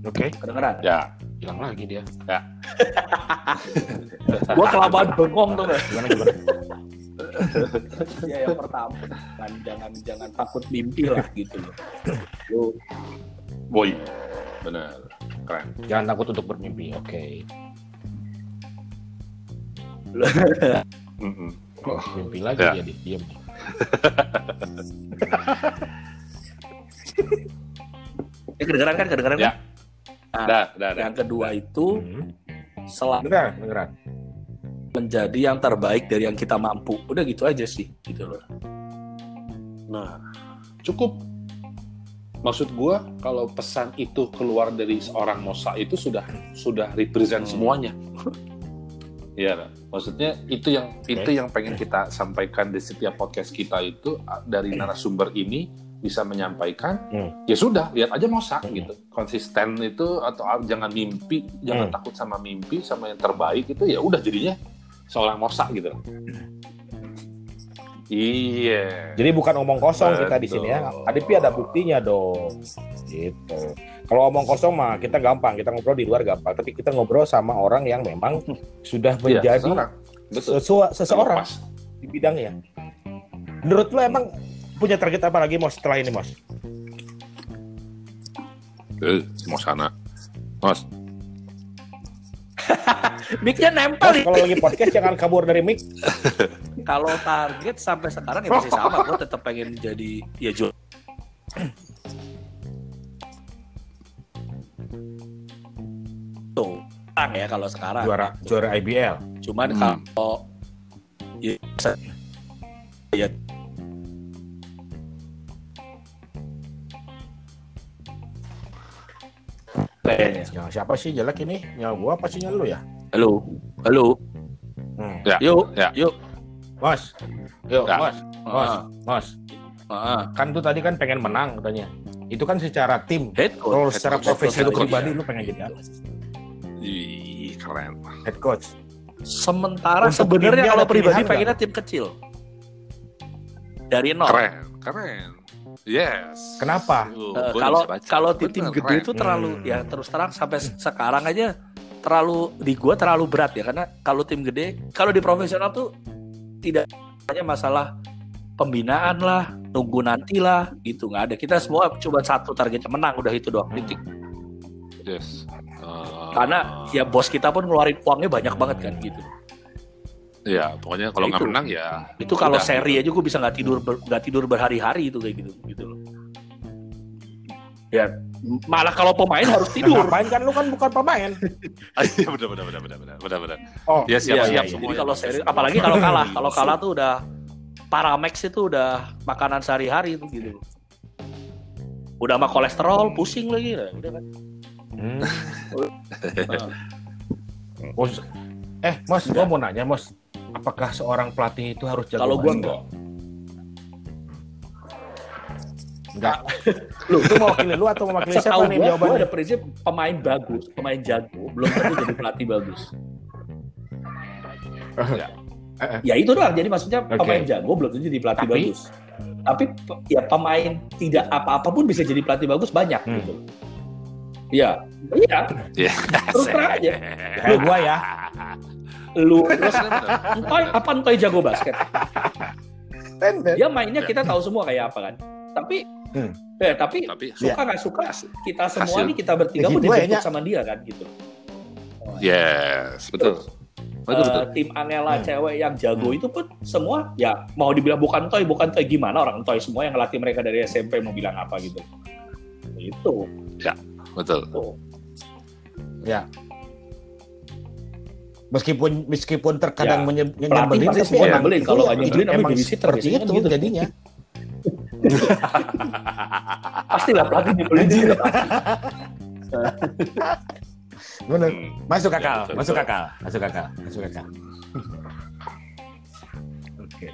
Speaker 2: Oke,
Speaker 3: Kedengeran.
Speaker 1: ya
Speaker 2: hilang lagi dia.
Speaker 3: Gua kelamaan bengong tuh.
Speaker 2: Gimana gimana?
Speaker 3: ya yang pertama kan jangan jangan takut mimpi lah gitu loh lu
Speaker 1: boy benar keren
Speaker 2: Jangan takut untuk bermimpi. Oke.
Speaker 1: Mm-mm.
Speaker 2: Mimpi lagi
Speaker 1: Ya.
Speaker 2: dia di- diam.
Speaker 3: ya kedengeran kan kedengeran
Speaker 1: Ya.
Speaker 3: kan Nah,
Speaker 1: dah dah dah
Speaker 3: yang kedua itu
Speaker 2: Hmm.
Speaker 3: selalu
Speaker 2: Beneran, beneran.
Speaker 3: menjadi yang terbaik dari yang kita mampu udah gitu aja sih gitu loh
Speaker 1: Nah, cukup. Maksud gua kalau pesan itu keluar dari seorang Mosa itu sudah sudah represent
Speaker 3: Hmm.
Speaker 1: semuanya. Iya, maksudnya itu yang itu yang pengen kita sampaikan di setiap podcast kita itu dari narasumber ini bisa menyampaikan.
Speaker 2: Hmm.
Speaker 1: Ya sudah, lihat aja Mosa
Speaker 2: Hmm.
Speaker 1: gitu. Konsisten itu atau jangan mimpi, jangan
Speaker 2: Hmm.
Speaker 1: takut sama mimpi sama yang terbaik itu ya udah jadinya seorang Mosa gitu. Iya.
Speaker 2: Jadi bukan omong kosong kita di
Speaker 1: Betul.
Speaker 2: sini ya. Adipi ada buktinya dong. Gitu. Kalau omong kosong mah kita gampang, kita ngobrol di luar gampang. Tapi kita ngobrol sama orang yang memang sudah
Speaker 1: Iya,
Speaker 2: menjadi
Speaker 1: seseorang. Betul.
Speaker 2: sesua- seseorang
Speaker 1: Pas.
Speaker 2: di bidangnya. Menurut lo emang punya target apa lagi Mos setelah ini Mos?
Speaker 1: Eh, mau sana. Mas,
Speaker 3: mic-nya
Speaker 2: Mos
Speaker 3: nempel nih.
Speaker 2: kalau lagi podcast jangan kabur dari mic.
Speaker 3: kalau target sampai sekarang ya masih sama gue tetap pengen jadi ya jual tuh ya kalau sekarang
Speaker 2: Juara juara IBL.
Speaker 3: cuman
Speaker 1: Hmm.
Speaker 3: kalau ya, ya kayaknya.
Speaker 2: Yang siapa sih jelek ini? Nyawa gua apa sih lu ya?
Speaker 3: halo halo
Speaker 2: Hmm.
Speaker 1: Ya,
Speaker 3: yuk
Speaker 1: ya.
Speaker 3: yuk
Speaker 2: Mos. Mos.
Speaker 3: Ah,
Speaker 2: Mos.
Speaker 3: ah.
Speaker 2: Kan tuh tadi kan pengen menang katanya. Itu kan secara tim.
Speaker 3: head
Speaker 2: Kalau
Speaker 3: coach
Speaker 2: secara profesi
Speaker 1: head
Speaker 2: lu
Speaker 1: coach,
Speaker 2: pribadi
Speaker 1: ya.
Speaker 2: lu pengen jadi apa?
Speaker 1: Ih, keren.
Speaker 2: Head coach.
Speaker 3: sementara
Speaker 2: Untuk
Speaker 3: sebenarnya kalau pribadi pengennya tim kecil dari nol
Speaker 1: Keren, keren. Yes.
Speaker 2: Kenapa?
Speaker 1: Uh,
Speaker 3: Eh, kalau kalau di tim gede
Speaker 1: keren.
Speaker 3: itu terlalu
Speaker 2: Hmm.
Speaker 3: ya terus terang sampai se- sekarang aja terlalu di gua terlalu berat ya karena kalau tim gede kalau di profesional tuh tidak hanya masalah pembinaan lah nunggu nanti lah gitu. Nggak ada. Kita semua cuma satu targetnya menang. Udah itu doang titik.
Speaker 1: Yes. Uh,
Speaker 3: karena ya bos kita pun ngeluarin uangnya banyak banget kan gitu.
Speaker 1: Ya pokoknya kalau
Speaker 3: Ya
Speaker 1: nggak menang ya
Speaker 3: itu kalau
Speaker 1: Udah,
Speaker 3: seri aja gue bisa nggak tidur nggak tidur berhari-hari itu kayak gitu gitu loh ya malah kalau pemain harus tidur
Speaker 2: Ngapain kan lu kan bukan pemain.
Speaker 1: Iya benar benar benar benar benar benar benar.
Speaker 2: Oh,
Speaker 1: Ya siap
Speaker 3: Iya,
Speaker 1: siap
Speaker 3: iya.
Speaker 1: semua.
Speaker 3: Jadi kalau seri, apalagi kalau kalah, kalau kalah tuh udah Paramex itu udah makanan sehari-hari itu gitu. Udah sama kolesterol, pusing lagi lah, udah kan.
Speaker 2: Hmm.
Speaker 3: Nah,
Speaker 2: Mos. Eh, Mos, gua mau nanya, Mos. Apakah seorang pelatih itu harus jago
Speaker 3: kalau gua enggak.
Speaker 2: Enggak. lu, lu mau lu atau mau wakili siapa nih
Speaker 3: gua, gua
Speaker 2: jawabannya?
Speaker 3: ada prinsip pemain bagus, pemain jago, belum tentu jadi pelatih bagus.
Speaker 1: Ya.
Speaker 3: Ya itu doang. Jadi maksudnya
Speaker 2: Oke.
Speaker 3: pemain jago belum tentu jadi pelatih
Speaker 2: Tapi-
Speaker 3: bagus. Tapi ya pemain tidak apa-apa pun bisa jadi pelatih bagus banyak
Speaker 2: Hmm.
Speaker 3: gitu. Iya, iya.
Speaker 1: Ya.
Speaker 3: Terus terang aja.
Speaker 2: Kayak gua ya.
Speaker 3: Lu terus Entoy apa Entoy jago basket? Dia mainnya kita tahu semua kayak apa kan. Tapi
Speaker 2: Hmm.
Speaker 3: eh, tapi
Speaker 1: Tapi
Speaker 3: suka nggak suka kita semua
Speaker 1: Hasil.
Speaker 3: nih kita bertiga
Speaker 2: Ya
Speaker 3: pun
Speaker 2: gitu
Speaker 3: dijemput
Speaker 2: Nya.
Speaker 3: sama dia kan gitu.
Speaker 1: yes, betul. Betul
Speaker 3: Eh,
Speaker 1: betul.
Speaker 3: tim Angela
Speaker 2: Hmm.
Speaker 3: cewek yang jago
Speaker 2: Hmm.
Speaker 3: itu pun semua ya mau dibilang bukan toy bukan toy gimana orang toy semua yang ngelatih mereka dari SMP mau bilang apa gitu. Itu.
Speaker 1: Betul.
Speaker 3: tuh.
Speaker 2: Meskipun meskipun terkadang
Speaker 3: Ya,
Speaker 2: menye-
Speaker 3: Pelatih
Speaker 2: nyebelin
Speaker 3: pasti
Speaker 2: tapi
Speaker 3: semua
Speaker 2: emang
Speaker 3: nyebelin.
Speaker 2: itu
Speaker 3: Kalau
Speaker 2: ya,
Speaker 3: nggak nyebelin
Speaker 2: itu emang seperti itu
Speaker 3: gitu.
Speaker 2: jadinya.
Speaker 3: Pastilah pelatih nyebelin juga.
Speaker 2: Bener.
Speaker 1: Hmm.
Speaker 2: Masuk akal, masuk akal, masuk akal, masuk akal. Oke.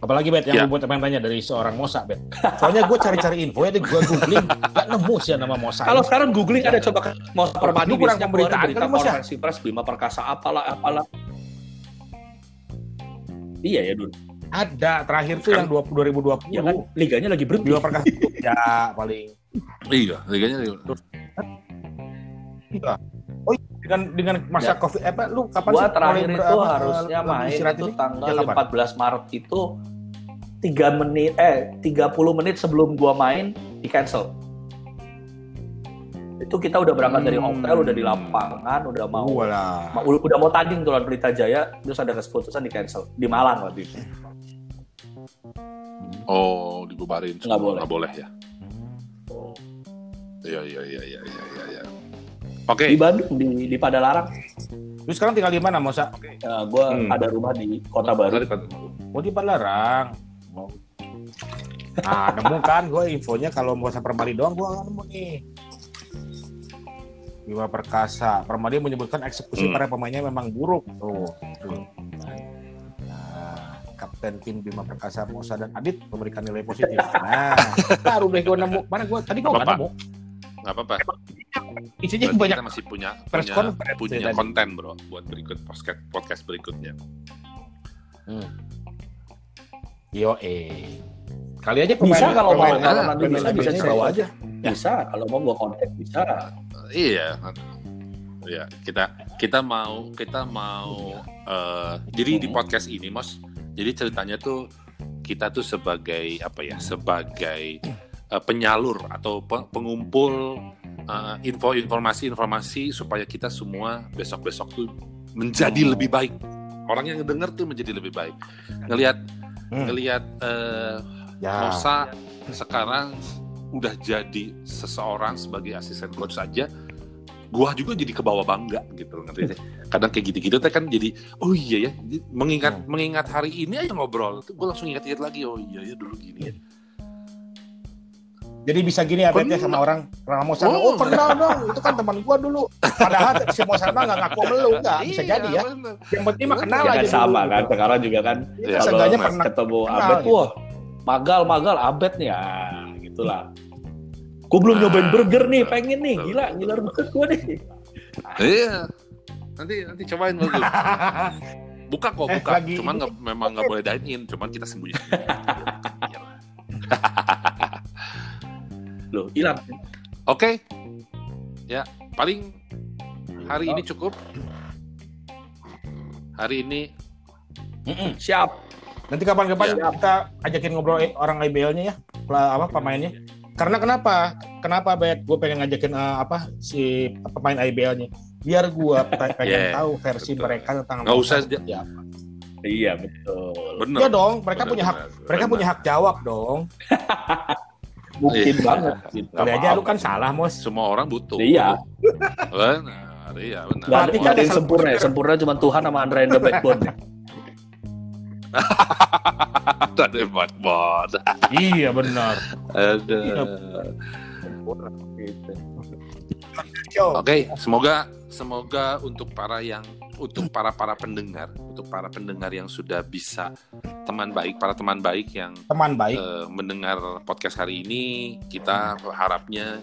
Speaker 2: Apalagi Bet yang
Speaker 1: Ya.
Speaker 2: lu buat pengen tanya dari seorang Mosa Bet. Soalnya gue cari-cari info ya, gue googling, gak nemu sih nama Mosa.
Speaker 3: Kalau sekarang googling ada coba mau permadi
Speaker 2: kurang pemberitaan
Speaker 3: berita konferensi pers Bima Perkasa apalah apalah. Iya ya dulu.
Speaker 2: Ada terakhir tuh yang 20 2020.
Speaker 3: Ya kan liganya lagi berhenti.
Speaker 2: Bima Perkasa ya paling.
Speaker 1: Iya, liganya
Speaker 2: Iya. Oh, dengan dengan masa
Speaker 3: Ya.
Speaker 2: covid apa lu kapan
Speaker 3: Gua
Speaker 2: sih
Speaker 3: terakhir
Speaker 2: mulai
Speaker 3: itu harusnya main itu
Speaker 2: ini?
Speaker 3: tanggal
Speaker 2: kapan?
Speaker 3: 14 Maret itu 3 menit eh 30 menit sebelum gua main di cancel. Itu kita udah berangkat dari
Speaker 2: Hmm.
Speaker 3: hotel, udah di lapangan, udah mau
Speaker 2: Walah.
Speaker 3: udah mau tanding tuh lawan Pelita Jaya, terus ada keputusan di cancel di Malang waktu itu.
Speaker 1: Oh, dibubarin.
Speaker 3: Nggak boleh.
Speaker 1: Nggak boleh ya.
Speaker 3: Oh.
Speaker 1: Iya, iya, iya, iya, iya, iya. iya. Oke.
Speaker 3: Di Bandung di di Padalarang.
Speaker 2: Lu sekarang tinggal di mana, Mosa?
Speaker 3: Ya, gua
Speaker 1: Hmm.
Speaker 3: ada rumah di Kota Baru.
Speaker 2: Oh di Padalarang. Oh. Nah, nemu kan gue infonya kalau mau sampai Permadi doang gue nggak nemu nih. Bima Perkasa. Permadi menyebutkan eksekusi
Speaker 1: Hmm.
Speaker 2: para pemainnya memang buruk. Tuh. tuh. Kapten tim Bima Perkasa, Mosa dan Adit memberikan nilai positif. Nah, baru deh gue nemu. Mana gue tadi gue nggak nemu.
Speaker 1: Nggak apa-apa.
Speaker 2: Isinya
Speaker 1: Berarti
Speaker 2: banyak
Speaker 1: kita masih punya
Speaker 2: press
Speaker 1: punya,
Speaker 2: conference
Speaker 1: punya
Speaker 2: ya tadi.
Speaker 1: konten bro buat berikut podcast podcast berikutnya.
Speaker 2: Yo eh. Kali aja
Speaker 3: Bisa kalau mau
Speaker 2: pemain-
Speaker 3: kalau nanti
Speaker 2: pemain
Speaker 3: bisa bisa
Speaker 2: ini
Speaker 3: sih.
Speaker 2: bawa aja.
Speaker 3: Bisa kalau mau gua kontak bisa.
Speaker 1: Iya. Iya, kita kita mau kita mau eh, jadi di podcast ini Mas. Jadi ceritanya tuh kita tuh sebagai apa ya? Sebagai eh, penyalur atau pe- pengumpul eh, info informasi-informasi supaya kita semua besok-besok tuh menjadi lebih baik. Orang yang denger tuh menjadi lebih baik. Ngelihat
Speaker 2: Hmm.
Speaker 1: ngelihat eh,
Speaker 2: Ya.
Speaker 1: Mosa sekarang udah jadi seseorang sebagai asisten coach saja gua juga jadi ke bawah bangga gitu ngerti deh. kadang kayak gitu-gitu teh kan jadi oh iya ya mengingat mengingat hari ini aja ngobrol gue langsung ingat-ingat lagi oh iya ya dulu gini ya
Speaker 2: Jadi bisa gini ya, Bet, ya
Speaker 1: Pernah.
Speaker 2: sama orang mau sama, oh
Speaker 1: Oh.
Speaker 2: kenal dong, itu kan teman gua dulu. Padahal si mau sama nggak ngaku sama lu, nggak bisa
Speaker 1: Iya,
Speaker 2: jadi ya.
Speaker 1: bener.
Speaker 2: Yang penting mah kenal
Speaker 3: Ya
Speaker 2: aja
Speaker 3: kan sama
Speaker 2: dulu,
Speaker 3: kan sekarang juga kan
Speaker 2: Iya,
Speaker 1: Ya,
Speaker 3: kalau
Speaker 2: pernah
Speaker 3: ketemu
Speaker 2: kenal
Speaker 3: Abed
Speaker 2: gitu.
Speaker 3: wah magal magal Abed nih ya gitulah gue belum nyobain
Speaker 1: Ah,
Speaker 3: burger nih pengen nih. gila gila banget gue nih.
Speaker 1: Iya. Nanti nanti cobain dulu buka kok
Speaker 2: Eh,
Speaker 1: buka.
Speaker 2: Lagi
Speaker 1: cuman nggak memang nggak boleh dine in cuman kita sembunyi.
Speaker 3: Loh hilang.
Speaker 1: Oke. Ya paling hari ini cukup. Hari ini
Speaker 2: Mm-mm.
Speaker 3: siap.
Speaker 2: Nanti kapan-kapan
Speaker 3: Ya.
Speaker 2: kita ajakin ngobrol eh, orang IBL-nya ya, apa pemainnya. Karena kenapa? Kenapa Bet? Gue pengen ngajakin eh, apa si pemain IBL-nya. Biar gue pengen
Speaker 1: Yeah,
Speaker 2: tahu versi
Speaker 1: betul.
Speaker 2: mereka tentang
Speaker 1: Nggak usah
Speaker 2: ya.
Speaker 3: iya betul
Speaker 1: bener
Speaker 2: Iya dong, mereka
Speaker 1: Bener,
Speaker 2: punya hak
Speaker 1: bener,
Speaker 2: mereka
Speaker 1: bener.
Speaker 2: punya hak jawab dong.
Speaker 3: mungkin
Speaker 1: Iya.
Speaker 3: banget gitu.
Speaker 2: Kali aja lu kan salah, Mos.
Speaker 1: semua orang butuh
Speaker 3: iya
Speaker 1: benar iya benar
Speaker 2: Berarti
Speaker 3: ada
Speaker 2: kan
Speaker 3: yang sempurna sempurna cuma Tuhan sama Andre and the Backbone
Speaker 1: ada hebat banget
Speaker 2: iya benar.
Speaker 1: ada
Speaker 3: gitu.
Speaker 1: oke semoga semoga untuk para yang untuk para para pendengar untuk para pendengar yang sudah bisa teman baik para teman baik yang
Speaker 2: Teman baik.
Speaker 1: eh, mendengar podcast hari ini kita harapnya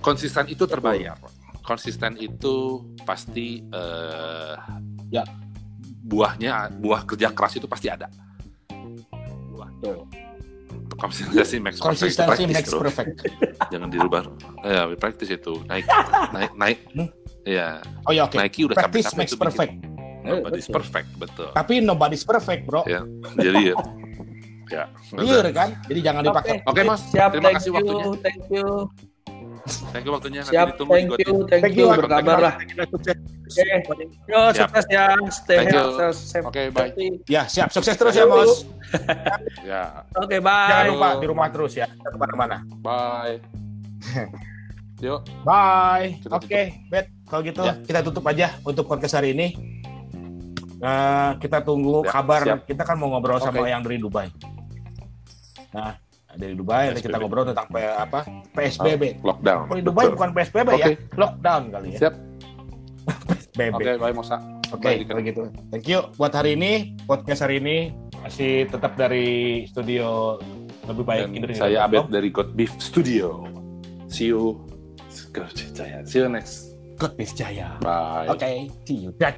Speaker 1: konsisten itu terbayar konsisten itu pasti eh,
Speaker 2: Ya.
Speaker 1: Buahnya buah kerja keras itu pasti ada
Speaker 3: Tuh.
Speaker 1: konsistensi max perfect,
Speaker 2: Konsistensi
Speaker 1: bro.
Speaker 2: perfect.
Speaker 1: jangan dirubah ya practice itu naik naik naik
Speaker 2: Hmm.
Speaker 1: ya
Speaker 2: Oh ya oke.
Speaker 1: Nike udah
Speaker 2: Practice makes
Speaker 1: bikin.
Speaker 2: perfect.
Speaker 1: Nobody's
Speaker 3: betul.
Speaker 1: perfect betul
Speaker 2: Tapi nobody's perfect, bro.
Speaker 1: ya jadi ya ya
Speaker 2: Clear kan? Jadi jangan dipakai.
Speaker 1: oke mas
Speaker 3: siap
Speaker 1: terima kasih
Speaker 3: you
Speaker 1: waktunya
Speaker 3: thank you
Speaker 1: thank you waktunya nanti
Speaker 3: siap
Speaker 1: ditunggu
Speaker 3: thank you thank
Speaker 2: Thank
Speaker 3: you
Speaker 2: you.
Speaker 3: berkabar lah. Oke, yo
Speaker 1: Siap.
Speaker 3: sukses ya, stay
Speaker 1: Thank you.
Speaker 3: healthy, safe.
Speaker 1: Oke, bye.
Speaker 2: Ya, siap. Sukses terus ya, Bos.
Speaker 1: ya
Speaker 3: Oke,
Speaker 2: Jangan
Speaker 3: bye.
Speaker 2: lupa di rumah terus ya. Jangan ke mana-mana.
Speaker 1: bye yuk
Speaker 2: Bye. Oke, Bet. Kalau gitu
Speaker 1: Ya.
Speaker 2: kita tutup aja untuk podcast hari ini. Nah, kita tunggu
Speaker 1: Ya,
Speaker 2: kabar.
Speaker 1: siap.
Speaker 2: Kita kan mau ngobrol sama
Speaker 1: Oke.
Speaker 2: yang dari Dubai. Nah, dari Dubai nanti kita
Speaker 1: PSBB.
Speaker 2: ngobrol tentang P- apa? PSBB.
Speaker 1: lockdown
Speaker 2: Kalau di Dubai
Speaker 1: Betul.
Speaker 2: bukan PSBB ya,
Speaker 1: Oke.
Speaker 2: lockdown kali ya.
Speaker 1: siap
Speaker 2: PSBB.
Speaker 1: oke bye Mosa
Speaker 2: Oke,
Speaker 1: Bye,
Speaker 2: kalau gitu. Thank you buat hari ini, podcast hari ini masih tetap dari studio lebih baik
Speaker 1: dan
Speaker 2: Indonesia.
Speaker 1: saya Abed dari God Beef Studio see you see you next
Speaker 2: Good Jaya.
Speaker 1: bye
Speaker 2: Oke, see you. Dah.